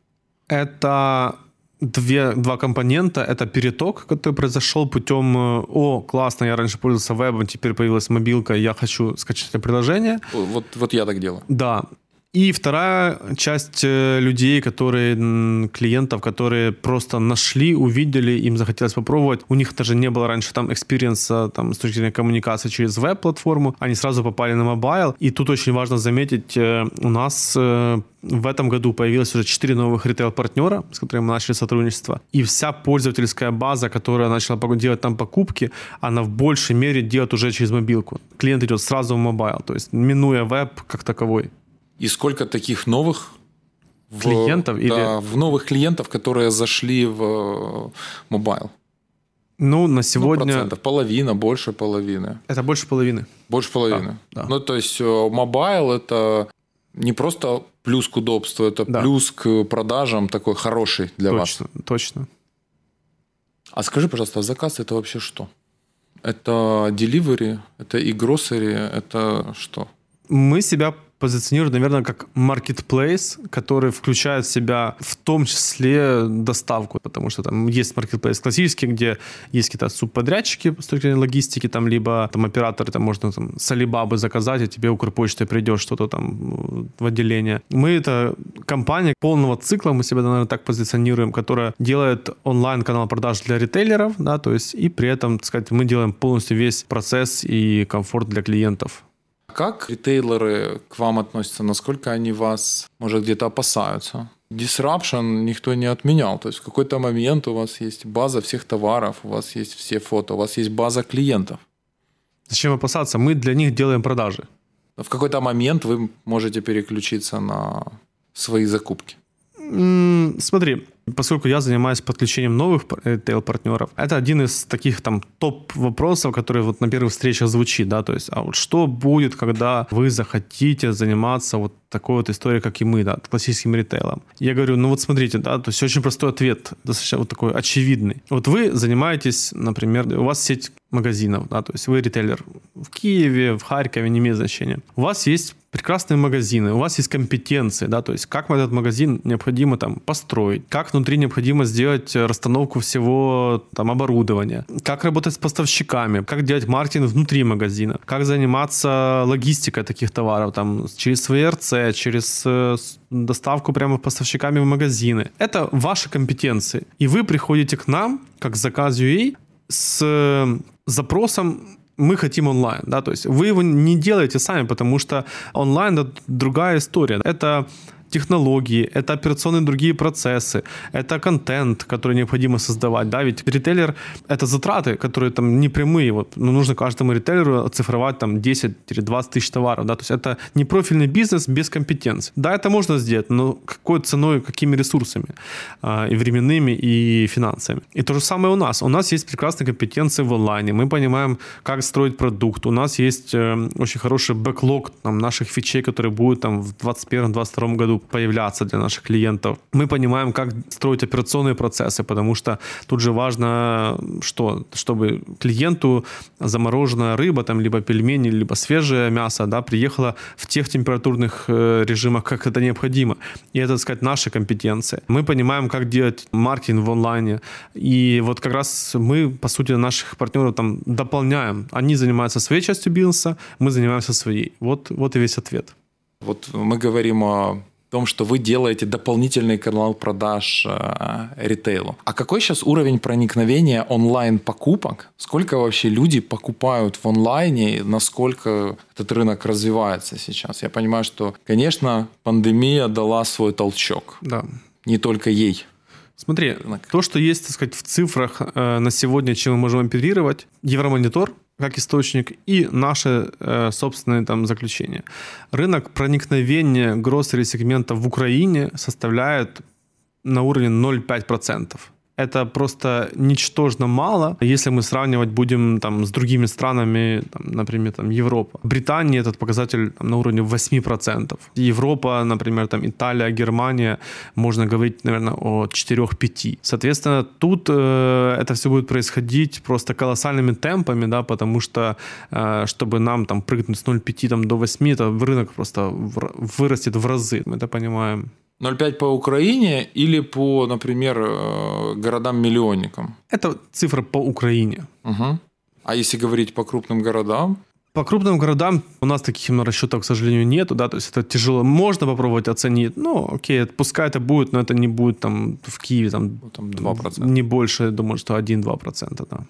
Это две, два компонента. Это переток, который произошел путем э, «О, классно, я раньше пользовался вебом, теперь появилась мобилка, я хочу скачать это приложение». Вот, вот я так делаю. Да. И вторая часть э, людей, которые, клиентов, которые просто нашли, увидели, им захотелось попробовать. У них даже не было раньше там экспириенса там, с точки зрения коммуникации через веб-платформу. Они сразу попали на mobile. И тут очень важно заметить, э, у нас э, в этом году появилось уже 4 новых ритейл-партнера, с которыми мы начали сотрудничество. И вся пользовательская база, которая начала делать там покупки, она в большей мере делает уже через мобилку. Клиент идет сразу в mobile, то есть минуя веб как таковой. И сколько таких новых в, клиентов да, или в новых клиентов, которые зашли в э, mobile? Ну, на ну, сегодня... Ну, процентов. Половина, больше половины. Это больше половины. Больше половины. Да, да. Ну, то есть э, mobile – это не просто плюс к удобству, это да. плюс к продажам такой хороший для точно, вас. Точно. А скажи, пожалуйста, а заказ – это вообще что? Это delivery, это и grocery, это что? Мы себя позиционирует, наверное, как marketplace, который включает в себя в том числе доставку, потому что там есть marketplace классический, где есть какие-то субподрядчики с точки зрения логистики, там либо там операторы, там можно там с Alibaba заказать, и тебе Укрпочтой придет что-то там в отделение. Мы это компания полного цикла, мы себя, наверное, так позиционируем, которая делает онлайн-канал продаж для ритейлеров, да, то есть и при этом, так сказать, мы делаем полностью весь процесс и комфорт для клиентов. Как ритейлеры к вам относятся? Насколько они вас, может, где-то опасаются? Disruption никто не отменял. То есть в какой-то момент у вас есть база всех товаров, у вас есть все фото, у вас есть база клиентов. Зачем опасаться? Мы для них делаем продажи. В какой-то момент вы можете переключиться на свои закупки. Смотри, поскольку я занимаюсь подключением новых ритейл-партнеров, это один из таких там топ-вопросов, который вот на первых встречах звучит, да, то есть, а вот что будет, когда вы захотите заниматься вот такой вот историей, как и мы, да, классическим ритейлом? Я говорю, ну вот смотрите, да, то есть очень простой ответ, достаточно вот такой очевидный. Вот вы занимаетесь, например, у вас сеть магазинов, да, то есть вы ритейлер в Киеве, в Харькове, не имеет значения. У вас есть прекрасные магазины, у вас есть компетенции, да, то есть как этот магазин необходимо там построить, как внутри необходимо сделать расстановку всего там оборудования, как работать с поставщиками, как делать маркетинг внутри магазина, как заниматься логистикой таких товаров, там через свои через э, доставку прямо поставщиками в магазины. Это ваши компетенции. И вы приходите к нам, как заказ UA, с запросом мы хотим онлайн, да, то есть вы его не делаете сами, потому что онлайн это другая история. Это технологии, это операционные другие процессы, это контент, который необходимо создавать, да, ведь ритейлер — это затраты, которые там не прямые, вот, ну, нужно каждому ритейлеру оцифровать там 10-20 тысяч товаров, да, то есть это не профильный бизнес без компетенций. Да, это можно сделать, но какой ценой, какими ресурсами, а, и временными, и финансами. И то же самое у нас. У нас есть прекрасные компетенции в онлайне, мы понимаем, как строить продукт, у нас есть э, очень хороший бэклог там, наших фичей, которые будут там в 2021-2022 году появляться для наших клиентов. Мы понимаем, как строить операционные процессы, потому что тут же важно, что, чтобы клиенту замороженная рыба, там, либо пельмени, либо свежее мясо, да, приехала в тех температурных э, режимах, как это необходимо. И это, так сказать, наши компетенции. Мы понимаем, как делать маркетинг в онлайне. И вот как раз мы, по сути, наших партнеров там дополняем. Они занимаются своей частью бизнеса, мы занимаемся своей. Вот, вот и весь ответ. Вот мы говорим о том, что вы делаете дополнительный канал продаж э, ритейлу. А какой сейчас уровень проникновения онлайн-покупок? Сколько вообще люди покупают в онлайне? Насколько этот рынок развивается сейчас? Я понимаю, что, конечно, пандемия дала свой толчок. Да. Не только ей. Смотри, рынок. то, что есть, так сказать, в цифрах э, на сегодня, чем мы можем оперировать, Евромонитор как источник и наше э, собственное там заключение. Рынок проникновения гроссери сегмента в Украине составляет на уровне 0,5% это просто ничтожно мало, если мы сравнивать будем там, с другими странами, там, например, там, Европа. В Британии этот показатель там, на уровне 8%. Европа, например, там, Италия, Германия, можно говорить, наверное, о 4-5%. Соответственно, тут э, это все будет происходить просто колоссальными темпами, да, потому что, э, чтобы нам там, прыгнуть с 0,5 там, до 8, это рынок просто вырастет в разы, мы это понимаем. 0,5 по Украине или по, например, э, городам-миллионникам? Это цифра по Украине. Угу. А если говорить по крупным городам? По крупным городам у нас таких расчетов, к сожалению, нету, да, то есть это тяжело. Можно попробовать оценить, ну, окей, пускай это будет, но это не будет там в Киеве там, ну, там 2%. Не больше, думаю, что 1-2%, да.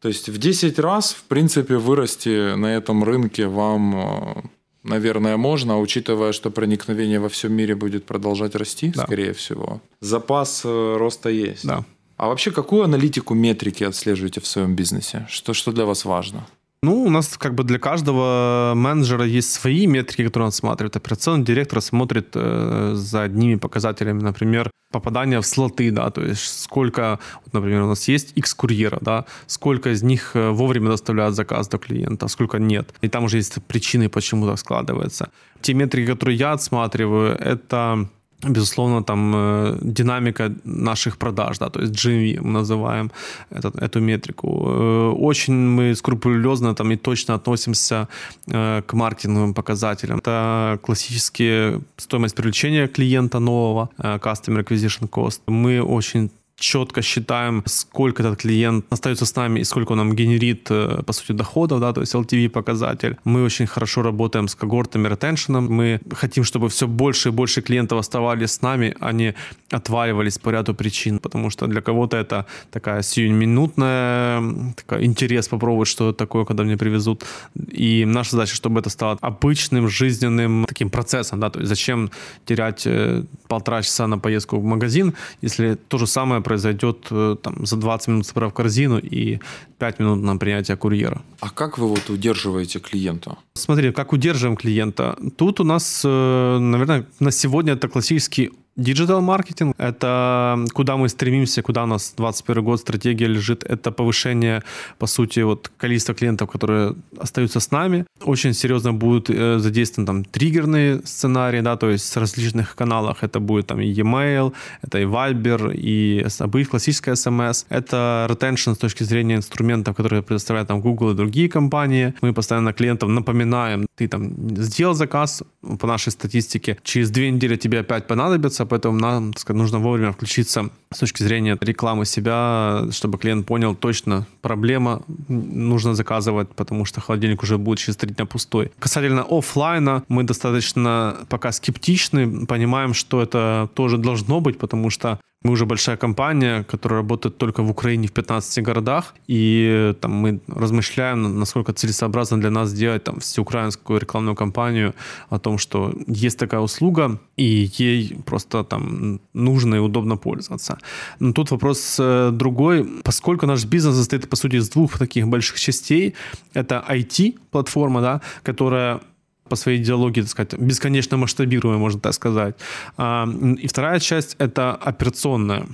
То есть в 10 раз, в принципе, вырасти на этом рынке вам э, наверное, можно, учитывая, что проникновение во всем мире будет продолжать расти, да. скорее всего. Запас э, роста есть. Да. А вообще, какую аналитику метрики отслеживаете в своем бизнесе? Что, что для вас важно? Ну, у нас как бы для каждого менеджера есть свои метрики, которые он смотрит. Операционный директор смотрит э, за одними показателями, например, попадание в слоты, да, то есть сколько, вот, например, у нас есть X курьера, да, сколько из них э, вовремя доставляют заказ до клиента, сколько нет. И там уже есть причины, почему так складывается. Те метрики, которые я отсматриваю, это безусловно, там э, динамика наших продаж, да, то есть GMV мы называем этот, эту метрику. Э, очень мы скрупулезно там и точно относимся э, к маркетинговым показателям. Это классические стоимость привлечения клиента нового, Customer Acquisition Cost. Мы очень четко считаем, сколько этот клиент остается с нами и сколько он нам генерит, э, по сути, доходов, да, то есть LTV показатель. Мы очень хорошо работаем с когортами, ретеншеном. Мы хотим, чтобы все больше и больше клиентов оставались с нами, а не отваливались по ряду причин, потому что для кого-то это такая сиюминутная такая интерес попробовать, что это такое, когда мне привезут. И наша задача, чтобы это стало обычным, жизненным таким процессом, да, то есть зачем терять э, полтора часа на поездку в магазин, если то же самое произойдет э, там, за 20 минут собрав корзину и 5 минут на принятие курьера. А как вы вот удерживаете клиента? Смотри, как удерживаем клиента. Тут у нас, э, наверное, на сегодня это классический digital маркетинг – это куда мы стремимся, куда у нас 21 год стратегия лежит. Это повышение, по сути, вот количества клиентов, которые остаются с нами. Очень серьезно будут э, задействованы там триггерные сценарии, да, то есть в различных каналах. Это будет там и e-mail, это и Viber, и будет классическая SMS. Это retention с точки зрения инструментов, которые предоставляют там Google и другие компании. Мы постоянно клиентам напоминаем, ты там сделал заказ, по нашей статистике, через две недели тебе опять понадобится, поэтому нам так сказать, нужно вовремя включиться с точки зрения рекламы себя, чтобы клиент понял точно проблема, нужно заказывать, потому что холодильник уже будет через три дня пустой. Касательно офлайна, мы достаточно пока скептичны, понимаем, что это тоже должно быть, потому что Мы уже большая компания, которая работает только в Украине в 15 городах, и там мы размышляем, насколько целесообразно для нас сделать там всеукраинскую рекламную кампанию о том, что есть такая услуга, и ей просто там нужно и удобно пользоваться. Но тут вопрос э, другой. Поскольку наш бизнес состоит, по сути, из двух таких больших частей, это IT-платформа, да, которая по своей идеологии, так сказать, бесконечно масштабируемая, можно так сказать. А, и вторая часть — это операционная.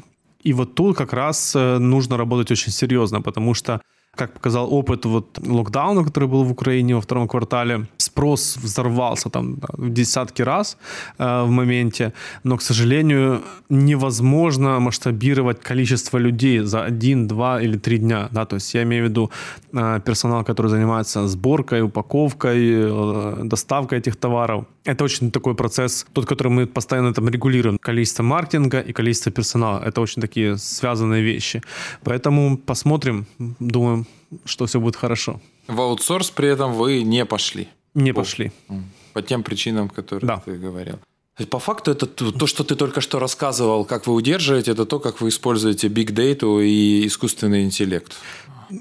И вот тут как раз э, нужно работать очень серьезно, потому что как показал опыт вот локдауна, который был в Украине во втором квартале, спрос взорвался там в десятки раз э, в моменте, но, к сожалению, невозможно масштабировать количество людей за один, два или три дня. Да? То есть я имею в виду э, персонал, который занимается сборкой, упаковкой, э, доставкой этих товаров. Это очень такой процесс, тот, который мы постоянно там регулируем. Количество маркетинга и количество персонала. Это очень такие связанные вещи. Поэтому посмотрим, думаю, что все будет хорошо. В аутсорс при этом вы не пошли? Не пошли. По тем причинам, которые да. ты говорил. По факту это то, что ты только что рассказывал, как вы удерживаете, это то, как вы используете big data и искусственный интеллект.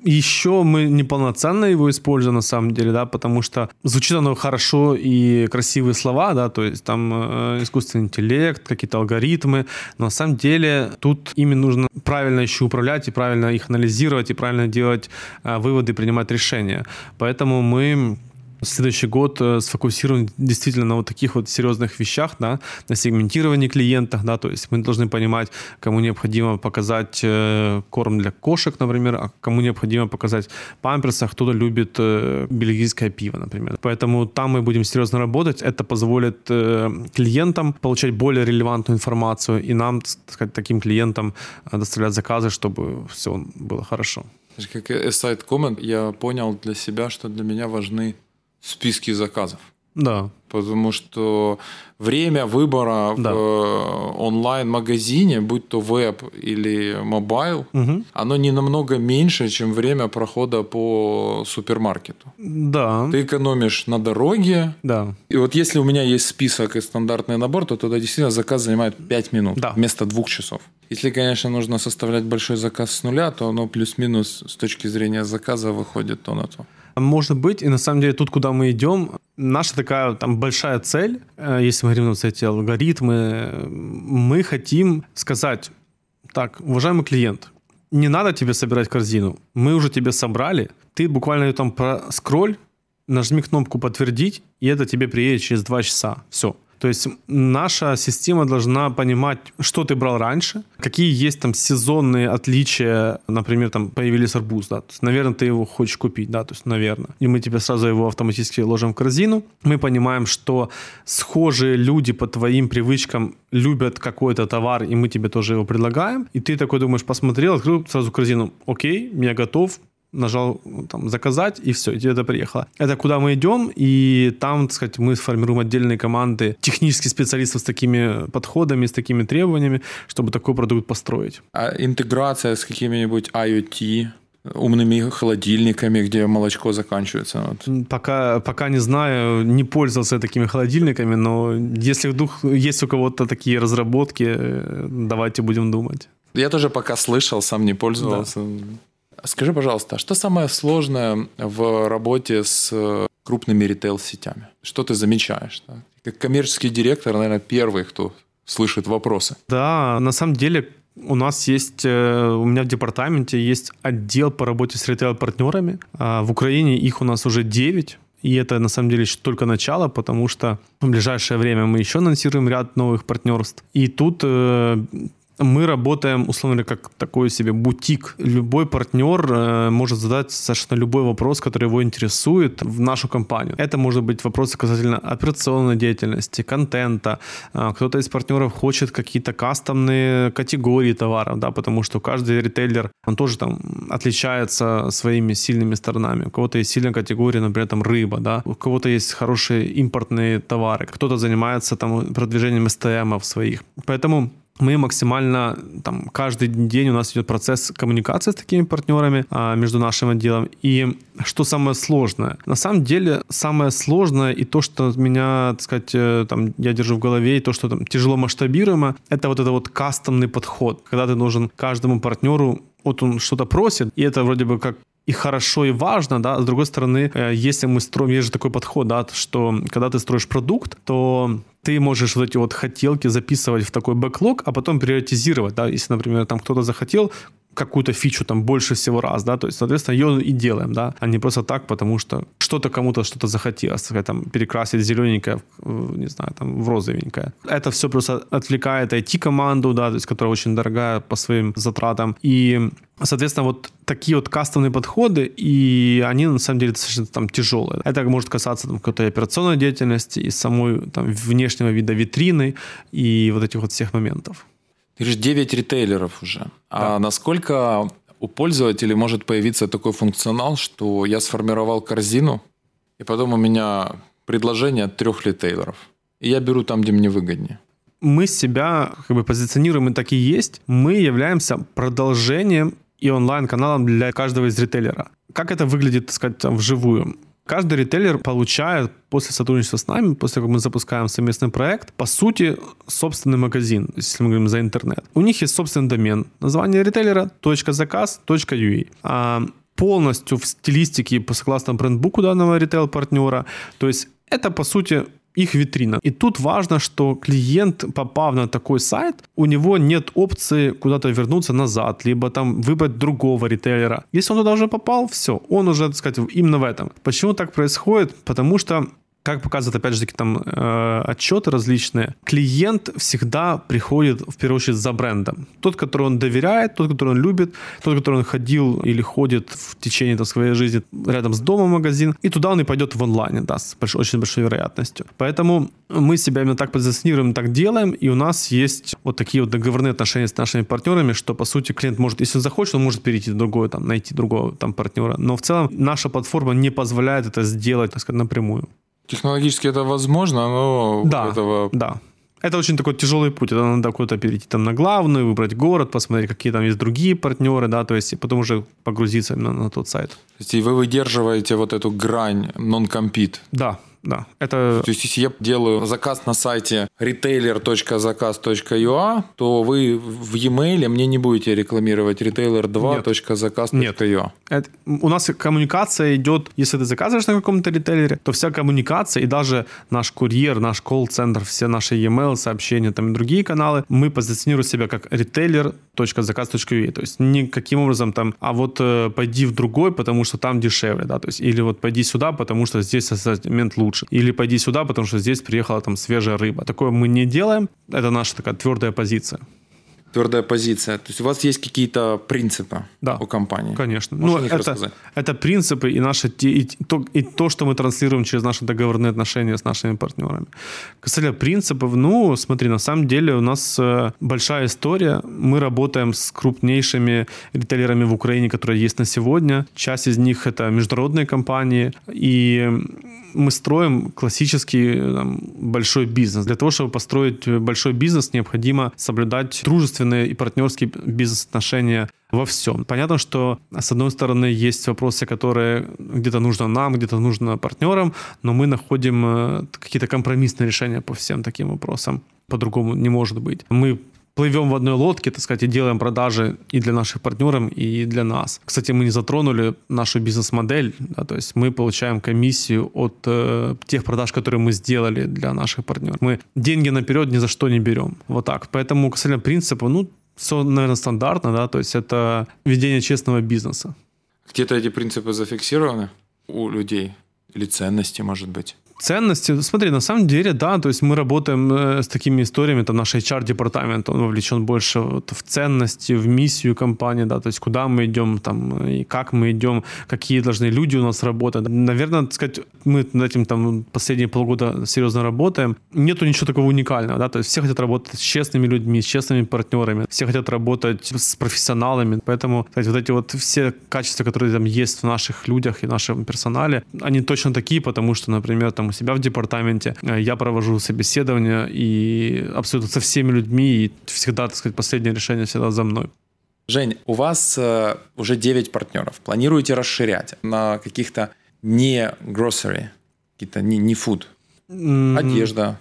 Еще мы неполноценно его используем на самом деле, да, потому что звучит оно хорошо и красивые слова, да, то есть там э, искусственный интеллект, какие-то алгоритмы, но на самом деле тут ими нужно правильно еще управлять и правильно их анализировать и правильно делать э, выводы, принимать решения. Поэтому мы следующий год э, сфокусирован действительно на вот таких вот серьезных вещах, да, на сегментировании клиентов, да, то есть мы должны понимать, кому необходимо показать э, корм для кошек, например, а кому необходимо показать памперсы, а кто-то любит э, бельгийское пиво, например. Поэтому там мы будем серьезно работать, это позволит клиентам получать более релевантную информацию и нам, так сказать, таким клиентам доставлять заказы, чтобы все было хорошо. Как side comment, я понял для себя, что для меня важны списки заказов. Да. Потому что время выбора да. в э, онлайн-магазине, будь то веб или mobile, угу. оно не намного меньше, чем время прохода по супермаркету. Да. Ты экономишь на дороге. Да. И вот если у меня есть список и стандартный набор, то тогда действительно заказ занимает 5 минут да. вместо 2 часов. Если, конечно, нужно составлять большой заказ с нуля, то оно плюс-минус с точки зрения заказа выходит то на то. Может быть, и на самом деле тут, куда мы идем, наша такая там большая цель, э, если мы говорим за эти алгоритмы, мы хотим сказать, так, уважаемый клиент, не надо тебе собирать корзину, мы уже тебе собрали, ты буквально ее там проскроль, нажми кнопку «Подтвердить», и это тебе приедет через два часа. Все. То есть наша система должна понимать, что ты брал раньше, какие есть там сезонные отличия, например, там появились арбуз, да, то есть, наверное, ты его хочешь купить, да, то есть, наверное. И мы тебе сразу его автоматически ложим в корзину. Мы понимаем, что схожие люди по твоим привычкам любят какой-то товар, и мы тебе тоже его предлагаем. И ты такой думаешь, посмотрел, открыл сразу корзину, окей, я готов, нажал там заказать, и все, и тебе это приехало. Это куда мы идем, и там, так сказать, мы сформируем отдельные команды технических специалистов с такими подходами, с такими требованиями, чтобы такой продукт построить. А интеграция с какими-нибудь IoT умными холодильниками, где молочко заканчивается? Вот. Пока, пока не знаю, не пользовался такими холодильниками, но если вдруг есть у кого-то такие разработки, э, давайте будем думать. Я тоже пока слышал, сам не пользовался. Да. Скажи, пожалуйста, а что самое сложное в работе с крупными ритейл-сетями? Что ты замечаешь? Да? Как коммерческий директор, наверное, первый, кто слышит вопросы. Да, на самом деле у нас есть, э, у меня в департаменте есть отдел по работе с ритейл-партнерами. А в Украине их у нас уже 9. И это на самом деле еще только начало, потому что в ближайшее время мы еще анонсируем ряд новых партнерств. И тут э, мы работаем, условно, как такой себе бутик. Любой партнер э, может задать совершенно любой вопрос, который его интересует в нашу компанию. Это может быть вопросы касательно операционной деятельности, контента. Э, кто-то из партнеров хочет какие-то кастомные категории товаров, да, потому что каждый ритейлер, он тоже там отличается своими сильными сторонами. У кого-то есть сильная категория, например, там рыба, да, у кого-то есть хорошие импортные товары, кто-то занимается там продвижением STM своих. Поэтому мы максимально, там, каждый день у нас идет процесс коммуникации с такими партнерами а, между нашим отделом. И что самое сложное? На самом деле, самое сложное и то, что меня, так сказать, э, там, я держу в голове, и то, что там тяжело масштабируемо, это вот это вот кастомный подход, когда ты нужен каждому партнеру вот он что-то просит, и это вроде бы как и хорошо, и важно, да, с другой стороны, э, если мы строим, есть же такой подход, да, что когда ты строишь продукт, то ты можешь вот эти вот хотелки записывать в такой бэклог, а потом приоритизировать, да, если, например, там кто-то захотел какую-то фичу там больше всего раз, да, то есть, соответственно, ее и делаем, да, а не просто так, потому что что-то кому-то что-то захотелось, там, перекрасить зелененькое, не знаю, там, в розовенькое. Это все просто отвлекает IT-команду, да, то есть, которая очень дорогая по своим затратам, и Соответственно, вот такие вот кастомные подходы, и они на самом деле достаточно там тяжелые. Это может касаться там, какой-то операционной деятельности и самой там, внешнего вида витрины и вот этих вот всех моментов. Ты говоришь, 9 ритейлеров уже. Да. А насколько у пользователей может появиться такой функционал, что я сформировал корзину, и потом у меня предложение от трех ритейлеров. И я беру там, где мне выгоднее. Мы себя как бы позиционируем и так и есть. Мы являемся продолжением и онлайн-каналом для каждого из ритейлера. Как это выглядит, так сказать, там, вживую? Каждый ритейлер получает после сотрудничества с нами, после того, как мы запускаем совместный проект, по сути, собственный магазин, если мы говорим за интернет. У них есть собственный домен, название ритейлера .заказ.ua. А полностью в стилистике по согласно брендбуку данного ритейл-партнера. То есть это, по сути, их витрина. И тут важно, что клиент, попав на такой сайт, у него нет опции куда-то вернуться назад, либо там выбрать другого ритейлера. Если он туда уже попал, все, он уже, так сказать, именно в этом. Почему так происходит? Потому что как показывают, опять же таки, там э, отчеты различные, клиент всегда приходит, в первую очередь, за брендом. Тот, который он доверяет, тот, который он любит, тот, который он ходил или ходит в течение там, своей жизни рядом с домом магазин, и туда он и пойдет в онлайне, да, с большой, очень большой вероятностью. Поэтому мы себя именно так позиционируем, так делаем, и у нас есть вот такие вот договорные отношения с нашими партнерами, что, по сути, клиент может, если он захочет, он может перейти в другое, там, найти другого там партнера. Но в целом наша платформа не позволяет это сделать, так сказать, напрямую. Технологически это возможно, но да, этого... Да, это очень такой тяжелый путь. Это надо куда-то перейти там на главную, выбрать город, посмотреть, какие там есть другие партнеры, да, то есть и потом уже погрузиться на, на тот сайт. То есть и вы выдерживаете вот эту грань non-compete. Да, да. Это... То есть, если я делаю заказ на сайте retailer.заказ.ua, то вы в e-mail мне не будете рекламировать retailer2.заказ.ua. Это, у нас коммуникация идет, если ты заказываешь на каком-то ритейлере, то вся коммуникация и даже наш курьер, наш колл-центр, все наши e-mail, сообщения там и другие каналы, мы позиционируем себя как retailer.заказ.ua. То есть никаким образом там, а вот э, пойди в другой, потому что там дешевле, да, то есть или вот пойди сюда, потому что здесь ассортимент лучше лучше. Или пойди сюда, потому что здесь приехала там свежая рыба. Такое мы не делаем. Это наша такая твердая позиция твердая позиция. То есть у вас есть какие-то принципы да, у компании? Конечно. Можешь ну, это, рассказать? это принципы и, наши, и, то, и то, что мы транслируем через наши договорные отношения с нашими партнерами. Касательно принципов, ну, смотри, на самом деле у нас э, большая история. Мы работаем с крупнейшими ритейлерами в Украине, которые есть на сегодня. Часть из них это международные компании. И мы строим классический там, большой бизнес. Для того, чтобы построить большой бизнес, необходимо соблюдать дружественные и партнерские бизнес-отношения во всем. Понятно, что с одной стороны есть вопросы, которые где-то нужно нам, где-то нужно партнерам, но мы находим э, какие-то компромиссные решения по всем таким вопросам. По-другому не может быть. Мы плывем в одной лодке, так сказать, и делаем продажи и для наших партнеров, и для нас. Кстати, мы не затронули нашу бизнес-модель, да, то есть мы получаем комиссию от э, тех продаж, которые мы сделали для наших партнеров. Мы деньги наперед ни за что не берем. Вот так. Поэтому, касательно принципа, ну, все, наверное, стандартно, да, то есть это ведение честного бизнеса. Где-то эти принципы зафиксированы у людей? Или ценности, может быть? Ценности, смотри, на самом деле, да, то есть мы работаем э, с такими историями, там наш HR-департамент, он вовлечен больше вот в ценности, в миссию компании, да, то есть куда мы идем, там, и как мы идем, какие должны люди у нас работать. Наверное, так сказать, мы над этим там последние полгода серьезно работаем. Нету ничего такого уникального, да, то есть все хотят работать с честными людьми, с честными партнерами, все хотят работать с профессионалами, поэтому, кстати, вот эти вот все качества, которые там есть в наших людях и нашем персонале, они точно такие, потому что, например, там у себя в департаменте. Э, я провожу собеседования и абсолютно со всеми людьми, и всегда, так сказать, последнее решение всегда за мной. Жень, у вас э, уже 9 партнеров. Планируете расширять на каких-то не grocery, какие-то не, не food, mm-hmm. одежда,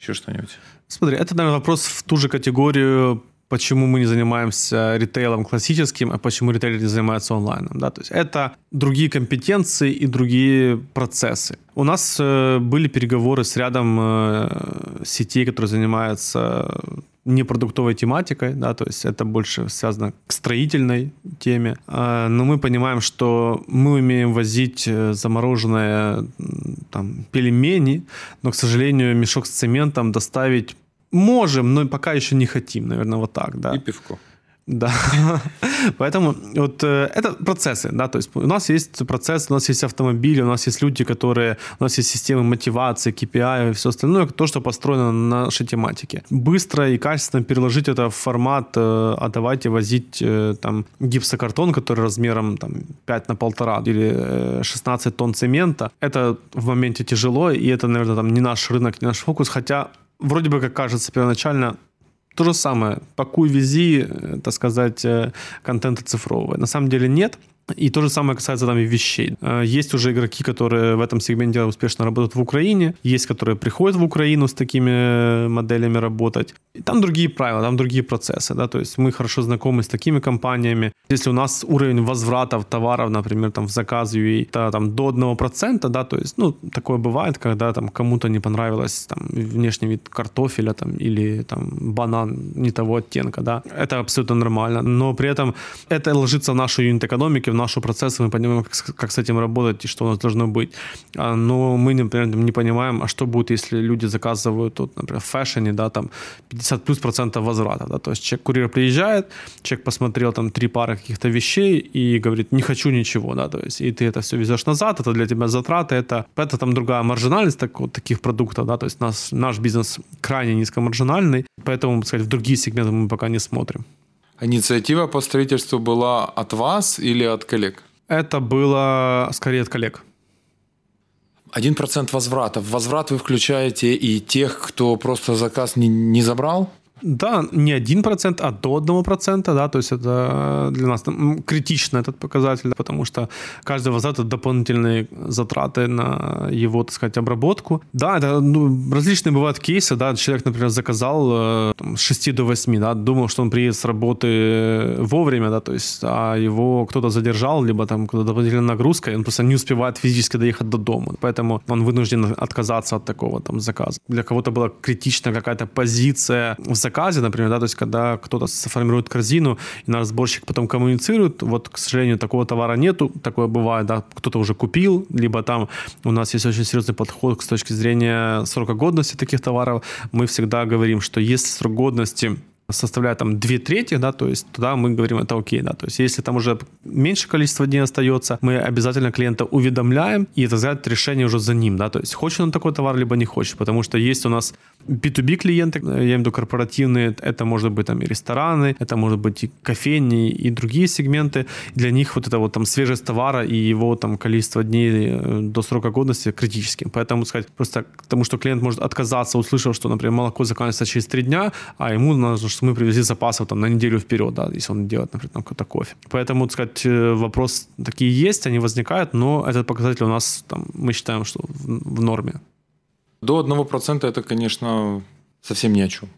еще что-нибудь? Смотри, это, наверное, вопрос в ту же категорию почему мы не занимаемся ритейлом классическим, а почему ритейлер не занимается онлайном. Да? То есть это другие компетенции и другие процессы. У нас э, были переговоры с рядом э, сетей, которые занимаются непродуктовой тематикой, да, то есть это больше связано к строительной теме. А, но мы понимаем, что мы умеем возить э, замороженные там, пельмени, но, к сожалению, мешок с цементом доставить можем, но пока еще не хотим, наверное, вот так, да. И пивко. Да. Поэтому вот э, это процессы, да, то есть у нас есть процесс, у нас есть автомобили, у нас есть люди, которые, у нас есть системы мотивации, KPI и все остальное, то, что построено на нашей тематике. Быстро и качественно переложить это в формат, э, а давайте возить э, там гипсокартон, который размером там 5 на полтора или 16 тонн цемента, это в моменте тяжело, и это, наверное, там не наш рынок, не наш фокус, хотя вроде бы, как кажется первоначально, то же самое. Пакуй, вези, э, так сказать, э, контент цифровый. На самом деле нет. И то же самое касается там и вещей. Э, есть уже игроки, которые в этом сегменте успешно работают в Украине, есть, которые приходят в Украину с такими моделями работать. И там другие правила, там другие процессы, да, то есть мы хорошо знакомы с такими компаниями. Если у нас уровень возвратов товаров, например, там в заказ UA, там до 1%, да, то есть, ну, такое бывает, когда там кому-то не понравилось там внешний вид картофеля там или там банан не того оттенка, да, это абсолютно нормально, но при этом это ложится в нашу юнит-экономику, в нашу процесс, мы понимаем, как, как с этим работать и что у нас должно быть. А, но мы, например, не понимаем, а что будет, если люди заказывают, тут, например, в фэшне, да, там 50 плюс процентов возврата, да, то есть человек, курьер приезжает, человек посмотрел там три пары каких-то вещей и говорит, не хочу ничего, да, то есть, и ты это все везешь назад, это для тебя затраты, это, это там другая маржинальность так, вот, таких продуктов, да, то есть наш, наш бизнес крайне низкомаржинальный, поэтому, сказать, в другие сегменты мы пока не смотрим. Инициатива по строительству была от вас или от коллег? Это было скорее от коллег. Один процент возврата. В возврат вы включаете и тех, кто просто заказ не, не забрал? Да, не 1%, а до 1%, да, то есть это для нас критично этот показатель, потому что каждый возврат это дополнительные затраты на его, так сказать, обработку. Да, это ну, различные бывают кейсы, да, человек, например, заказал э, там, с 6 до 8, да, думал, что он приедет с работы вовремя, да, то есть, а его кто-то задержал, либо там куда-то дополнительная нагрузка, и он просто не успевает физически доехать до дома, поэтому он вынужден отказаться от такого там заказа. Для кого-то была критична какая-то позиция в заказе, заказе, например, да, то есть когда кто-то сформирует корзину, и наш сборщик потом коммуницирует, вот, к сожалению, такого товара нету, такое бывает, да, кто-то уже купил, либо там у нас есть очень серьезный подход с точки зрения срока годности таких товаров, мы всегда говорим, что если срок годности составляет там две трети, да, то есть туда мы говорим, это окей, да, то есть если там уже меньше количества дней остается, мы обязательно клиента уведомляем, и это решение уже за ним, да, то есть хочет он такой товар, либо не хочет, потому что есть у нас B2B клиенты, я имею в виду корпоративные, это может быть там и рестораны, это может быть и кофейни, и другие сегменты, для них вот это вот там свежесть товара и его там количество дней э, до срока годности критически, поэтому сказать просто потому, что клиент может отказаться, услышав, что, например, молоко заканчивается через три дня, а ему нужно, что мы привезли запасов там, на неделю вперед, да, если он делает, например, там, какой-то кофе. Поэтому, так сказать, э, вопрос такие есть, они возникают, но этот показатель у нас, там, мы считаем, что в, в норме. До 1% это, конечно, совсем ни о чем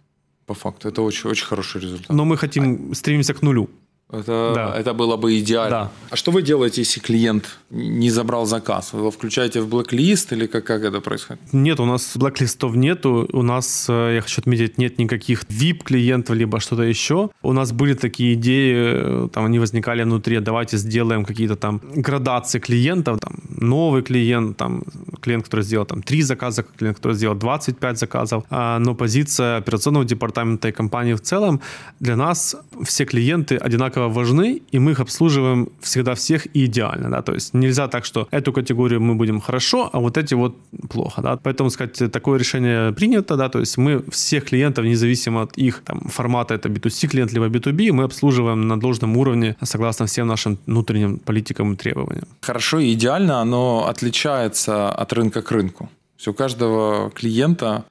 по факту. Это очень, очень хороший результат. Но мы хотим, а... стремимся к нулю. Это, да. это было бы идеально. Да. А что вы делаете, если клиент не забрал заказ? Вы его включаете в блэк-лист или как, как это происходит? Нет, у нас блэк-листов нету. У нас, э, я хочу отметить, нет никаких VIP-клиентов, либо что-то еще. У нас были такие идеи, э, там они возникали внутри, давайте сделаем какие-то там градации клиентов, там новый клиент, там клиент, который сделал там 3 заказа, клиент, который сделал 25 заказов. А, но позиция операционного департамента и компании в целом для нас все клиенты одинаково одинаково важны, и мы их обслуживаем всегда всех и идеально, да, то есть нельзя так, что эту категорию мы будем хорошо, а вот эти вот плохо, да, поэтому, сказать, такое решение принято, да, то есть мы всех клиентов, независимо от их там, формата, это B2C клиент либо B2B, мы обслуживаем на должном уровне согласно всем нашим внутренним политикам и требованиям. Хорошо и идеально оно отличается от рынка к рынку. То есть у каждого клиента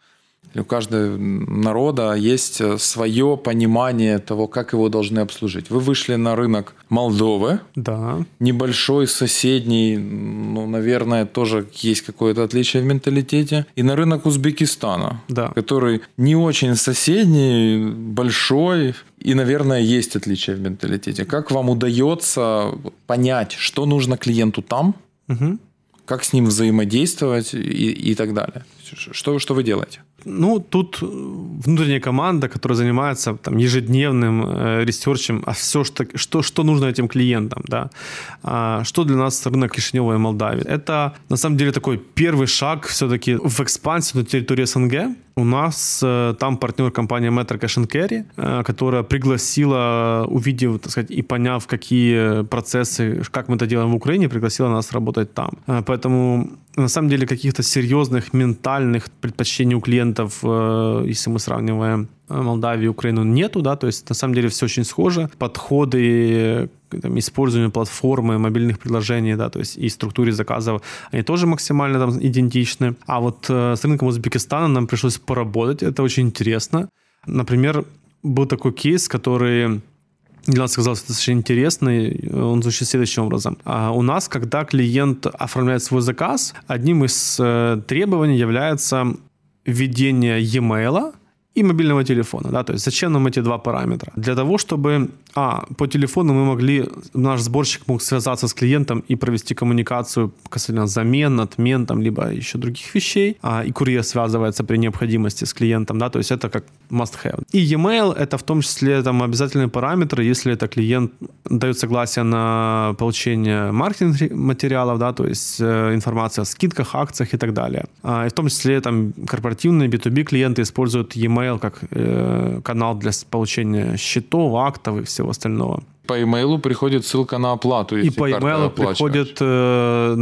у каждого народа есть э, свое понимание того, как его должны обслужить. Вы вышли на рынок Молдовы. Да. Небольшой, соседний, ну, наверное, тоже есть какое-то отличие в менталитете. И на рынок Узбекистана, да. который не очень соседний, большой, и, наверное, есть отличие в менталитете. Как вам удается понять, что нужно клиенту там, угу. как с ним взаимодействовать и, и так далее? Что, что вы делаете? Ну, тут внутренняя команда, которая занимается там, ежедневным э, ресерчем, а все, что, что, что нужно этим клиентам, да. А, что для нас рынок Кишинева и Молдавии? Это, на самом деле, такой первый шаг все-таки в экспансию на территории СНГ. У нас э, там партнер компания Metro Cash and Carry, э, которая пригласила, увидев, так сказать, и поняв, какие процессы, как мы это делаем в Украине, пригласила нас работать там. Э, поэтому на самом деле каких-то серьезных ментальных предпочтений у клиентов, э, если мы сравниваем э, Молдавию и Украину, нету, да, то есть на самом деле все очень схоже. Подходы там, использование платформы, мобильных приложений, да, то есть и структуре заказов, они тоже максимально там идентичны. А вот э, с рынком Узбекистана нам пришлось поработать, это очень интересно. Например, был такой кейс, который для нас казалось достаточно интересный. Он звучит следующим образом. А у нас, когда клиент оформляет свой заказ, одним из э, требований является введение e-mail и мобильного телефона. Да? То есть зачем нам эти два параметра? Для того, чтобы а, по телефону мы могли, наш сборщик мог связаться с клиентом и провести коммуникацию касательно замен, отмен, там, либо еще других вещей, а, и курьер связывается при необходимости с клиентом, да, то есть это как must-have. И e-mail это в том числе там обязательные параметры, если это клиент дает согласие на получение маркетинг материалов, да, то есть э, информация о скидках, акциях и так далее. А, и в том числе там корпоративные B2B клиенты используют e-mail как э, канал для получения счетов, актов и всего остального. По имейлу приходит ссылка на оплату. И по имейлу приходит, э,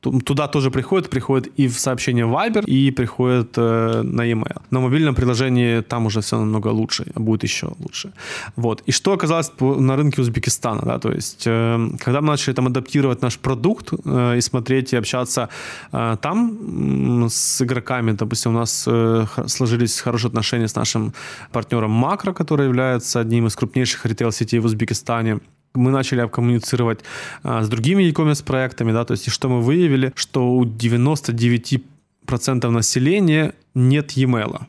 туда тоже приходит, приходит и в сообщение Viber, и приходит э, на email. На мобильном приложении там уже все намного лучше, будет еще лучше. Вот. И что оказалось на рынке Узбекистана, да, то есть, э, когда мы начали там адаптировать наш продукт и смотреть и общаться там с игроками, допустим, у нас сложились хорошие отношения с нашим партнером Макро, который является одним из крупнейших ритейл-сетей в Узбекистане, мы начали коммуницировать а, с другими e-commerce проектами, да, то есть что мы выявили, что у 99% населения нет e-mail.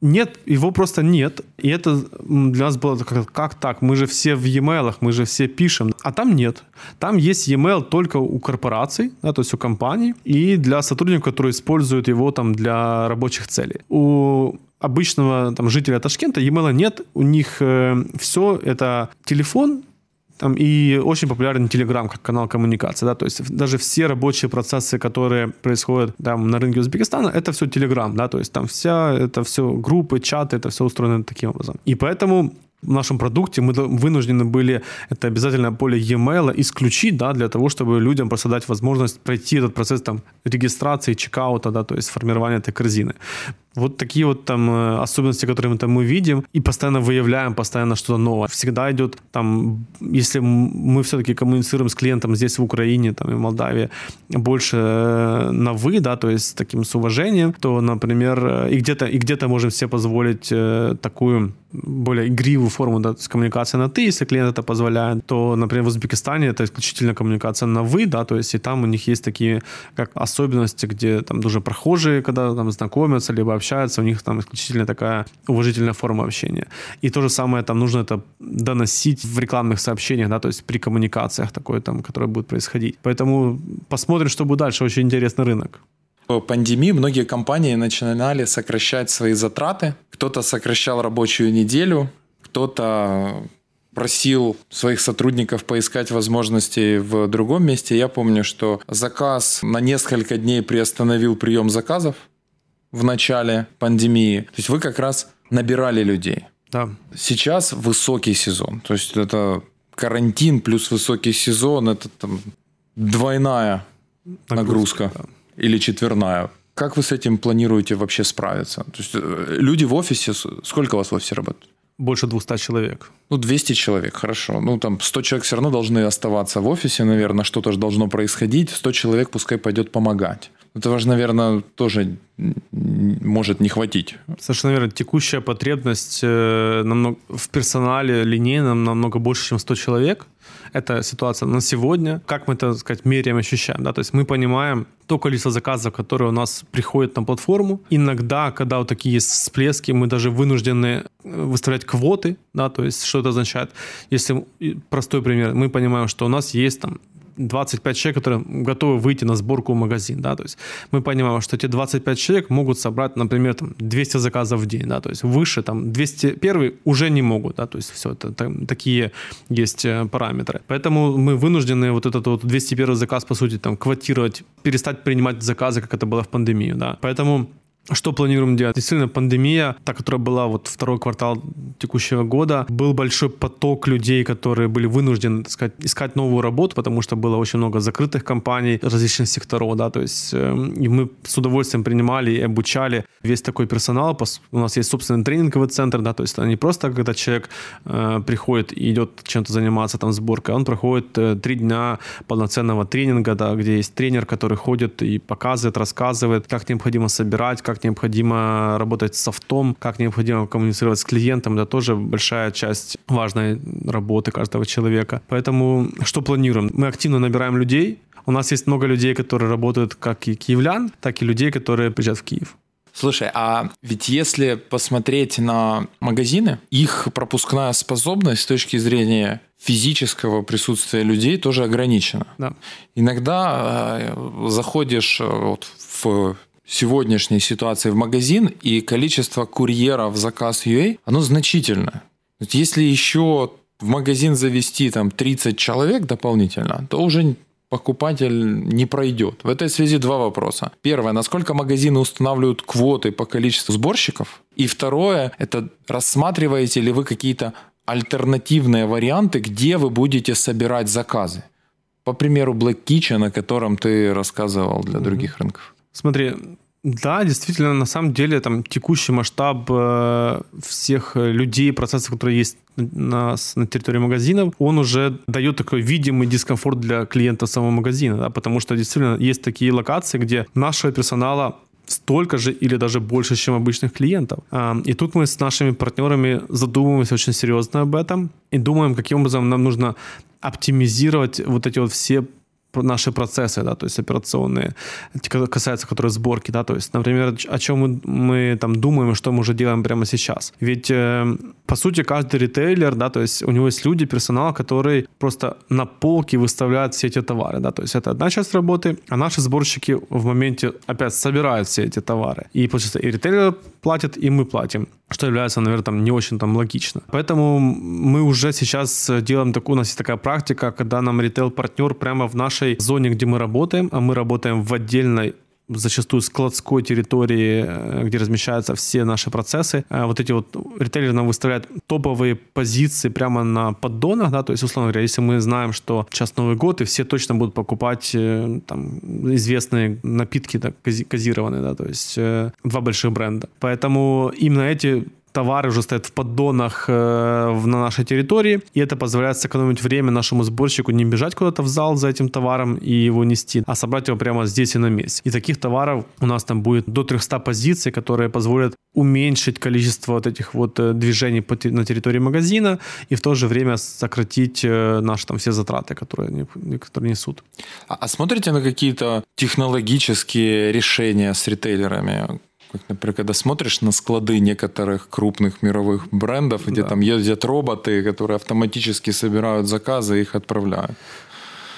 Нет, его просто нет. И это для нас было как, как так? Мы же все в e-mail, мы же все пишем. А там нет. Там есть e-mail только у корпораций, да, то есть у компаний, и для сотрудников, которые используют его там для рабочих целей. У обычного там, жителя Ташкента e-mail нет. У них э, все это телефон, там, и очень популярен Telegram как канал коммуникации, да, то есть даже все рабочие процессы, которые происходят там на рынке Узбекистана, это все Telegram, да, то есть там вся, это все группы, чаты, это все устроено таким образом. И поэтому в нашем продукте мы вынуждены были это обязательно поле e-mail исключить, да, для того, чтобы людям просто дать возможность пройти этот процесс там регистрации, чекаута, да, то есть формирования этой корзины. Вот такие вот там э, особенности, которые мы там мы видим, и постоянно выявляем, постоянно что-то новое. Всегда идет там, если мы все-таки коммуницируем с клиентом здесь в Украине, там и в Молдавии, больше э, на вы, да, то есть таким с уважением, то, например, э, и где-то и где-то можем себе позволить такую более игривую форму да, с коммуникации на ты, если клиент это позволяет, то, например, в Узбекистане это исключительно коммуникация на вы, да, то есть и там у них есть такие как особенности, где там даже прохожие, когда там знакомятся, либо общаются общаются, у них там исключительно такая уважительная форма общения. И то же самое там нужно это доносить в рекламных сообщениях, да, то есть при коммуникациях такое там, которое будет происходить. Поэтому посмотрим, что будет дальше. Очень интересный рынок. По пандемии многие компании начинали сокращать свои затраты. Кто-то сокращал рабочую неделю, кто-то просил своих сотрудников поискать возможности в другом месте. Я помню, что заказ на несколько дней приостановил прием заказов в начале пандемии. То есть вы как раз набирали людей. Да. Сейчас высокий сезон. То есть это карантин плюс высокий сезон, это там двойная нагрузка, нагрузка да. или четверная. Как вы с этим планируете вообще справиться? То есть э, люди в офисе, сколько у вас в офисе работают? Больше 200 человек. Ну, 200 человек, хорошо. Ну, там 100 человек все равно должны оставаться в офисе, наверное, что-то же должно происходить. 100 человек пускай пойдет помогать. Этого же, наверное, тоже может не хватить. Совершенно верно. Текущая потребность э, намного, в персонале линейном намного больше, чем 100 человек. Это ситуация на сегодня. Как мы это, так сказать, меряем, ощущаем? Да? То есть мы понимаем то количество заказов, которые у нас приходят на платформу. Иногда, когда вот такие есть всплески, мы даже вынуждены э, выставлять квоты. Да? То есть что это означает? Если простой пример, мы понимаем, что у нас есть там 25 человек, которые готовы выйти на сборку в магазин, да, то есть мы понимаем, что эти 25 человек могут собрать, например, там 200 заказов в день, да, то есть выше там 201 уже не могут, да, то есть все, это там, такие есть э, параметры. Поэтому мы вынуждены вот этот вот 201 заказ, по сути, там, квотировать, перестать принимать заказы, как это было в пандемию, да. Поэтому что планируем делать? Действительно, пандемия, та, которая была вот второй квартал текущего года, был большой поток людей, которые были вынуждены, так сказать, искать новую работу, потому что было очень много закрытых компаний различных секторов, да, то есть э, и мы с удовольствием принимали и обучали весь такой персонал. У нас есть собственный тренинговый центр, да, то есть это не просто, когда человек э, приходит и идет чем-то заниматься, там, сборкой, он проходит э, три дня полноценного тренинга, да, где есть тренер, который ходит и показывает, рассказывает, как необходимо собирать, как как необходимо работать с софтом, как необходимо коммуницировать с клиентом. Это тоже большая часть важной работы каждого человека. Поэтому что планируем? Мы активно набираем людей. У нас есть много людей, которые работают как и киевлян, так и людей, которые приезжают в Киев. Слушай, а ведь если посмотреть на магазины, их пропускная способность с точки зрения физического присутствия людей тоже ограничена. Да. Иногда э, заходишь э, вот в сегодняшней ситуации в магазин, и количество курьеров заказ UA, оно значительное. Если еще в магазин завести там 30 человек дополнительно, то уже покупатель не пройдет. В этой связи два вопроса. Первое, насколько магазины устанавливают квоты по количеству сборщиков? И второе, это рассматриваете ли вы какие-то альтернативные варианты, где вы будете собирать заказы? По примеру Black Kitchen, о котором ты рассказывал для других mm-hmm. рынков. Смотри, да, действительно, на самом деле там текущий масштаб э, всех людей, процессов, которые есть на, на территории магазинов, он уже дает такой видимый дискомфорт для клиента самого магазина, да, потому что действительно есть такие локации, где нашего персонала столько же или даже больше, чем обычных клиентов. А, и тут мы с нашими партнерами задумываемся очень серьезно об этом и думаем, каким образом нам нужно оптимизировать вот эти вот все наши процессы, да, то есть операционные, касается которые сборки, да, то есть, например, о чем мы, мы там думаем, что мы уже делаем прямо сейчас. Ведь, э, по сути, каждый ритейлер, да, то есть у него есть люди, персонал, который просто на полке выставляет все эти товары, да, то есть это одна часть работы, а наши сборщики в моменте опять собирают все эти товары. И, получается, и ритейлер платит, и мы платим что является, наверное, там не очень там логично. Поэтому мы уже сейчас делаем такую, у нас есть такая практика, когда нам ритейл-партнер прямо в нашей зоне, где мы работаем, а мы работаем в отдельной зачастую складской территории, э, где размещаются все наши процессы. Э, вот эти вот ритейлеры нам выставляют топовые позиции прямо на поддонах, да, то есть, условно говоря, если мы знаем, что сейчас Новый год, и все точно будут покупать э, там известные напитки да, газированные, да, то есть два больших бренда. Поэтому именно эти товары уже стоят в поддонах э, на нашей территории, и это позволяет сэкономить время нашему сборщику не бежать куда-то в зал за этим товаром и его нести, а собрать его прямо здесь и на месте. И таких товаров у нас там будет до 300 позиций, которые позволят уменьшить количество вот этих вот э, движений на территории магазина и в то же время сократить э, наши там все затраты, которые, которые несут. А, а смотрите на какие-то технологические решения с ритейлерами? Как, например, когда смотришь на склады некоторых крупных мировых брендов, где да. там ездят роботы, которые автоматически собирают заказы и их отправляют.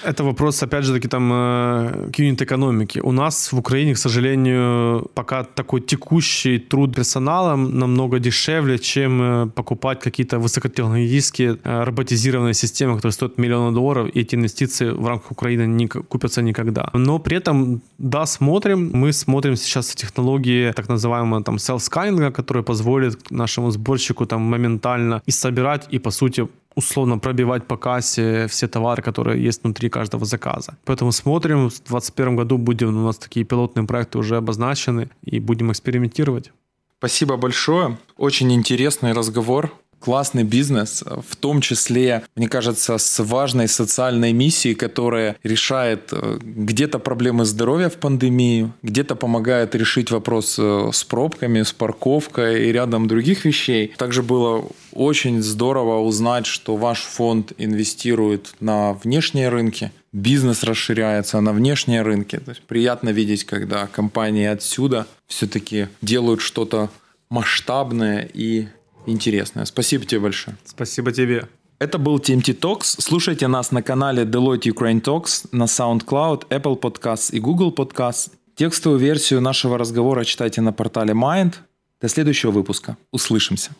Это вопрос, опять же таки, там, э, к юнит-экономике. У нас в Украине, к сожалению, пока такой текущий труд персонала намного дешевле, чем э, покупать какие-то высокотехнологические э, роботизированные системы, которые стоят миллионы долларов, и эти инвестиции в рамках Украины не купятся никогда. Но при этом, да, смотрим, мы смотрим сейчас технологии так называемого там self-scanning, которые позволят нашему сборщику там моментально и собирать, и по сути условно пробивать по кассе все товары, которые есть внутри каждого заказа. Поэтому смотрим, в 2021 году будем, у нас такие пилотные проекты уже обозначены, и будем экспериментировать. Спасибо большое. Очень интересный разговор классный бизнес, в том числе, мне кажется, с важной социальной миссией, которая решает э, где-то проблемы здоровья в пандемию, где-то помогает решить вопрос э, с пробками, с парковкой и рядом других вещей. Также было очень здорово узнать, что ваш фонд инвестирует на внешние рынки, бизнес расширяется на внешние рынки. То есть приятно видеть, когда компании отсюда все-таки делают что-то масштабное и интересное. Спасибо тебе большое. Спасибо тебе. Это был TMT Talks. Слушайте нас на канале Deloitte Ukraine Talks, на SoundCloud, Apple Podcasts и Google Podcasts. Текстовую версию нашего разговора читайте на портале Mind. До следующего выпуска. Услышимся.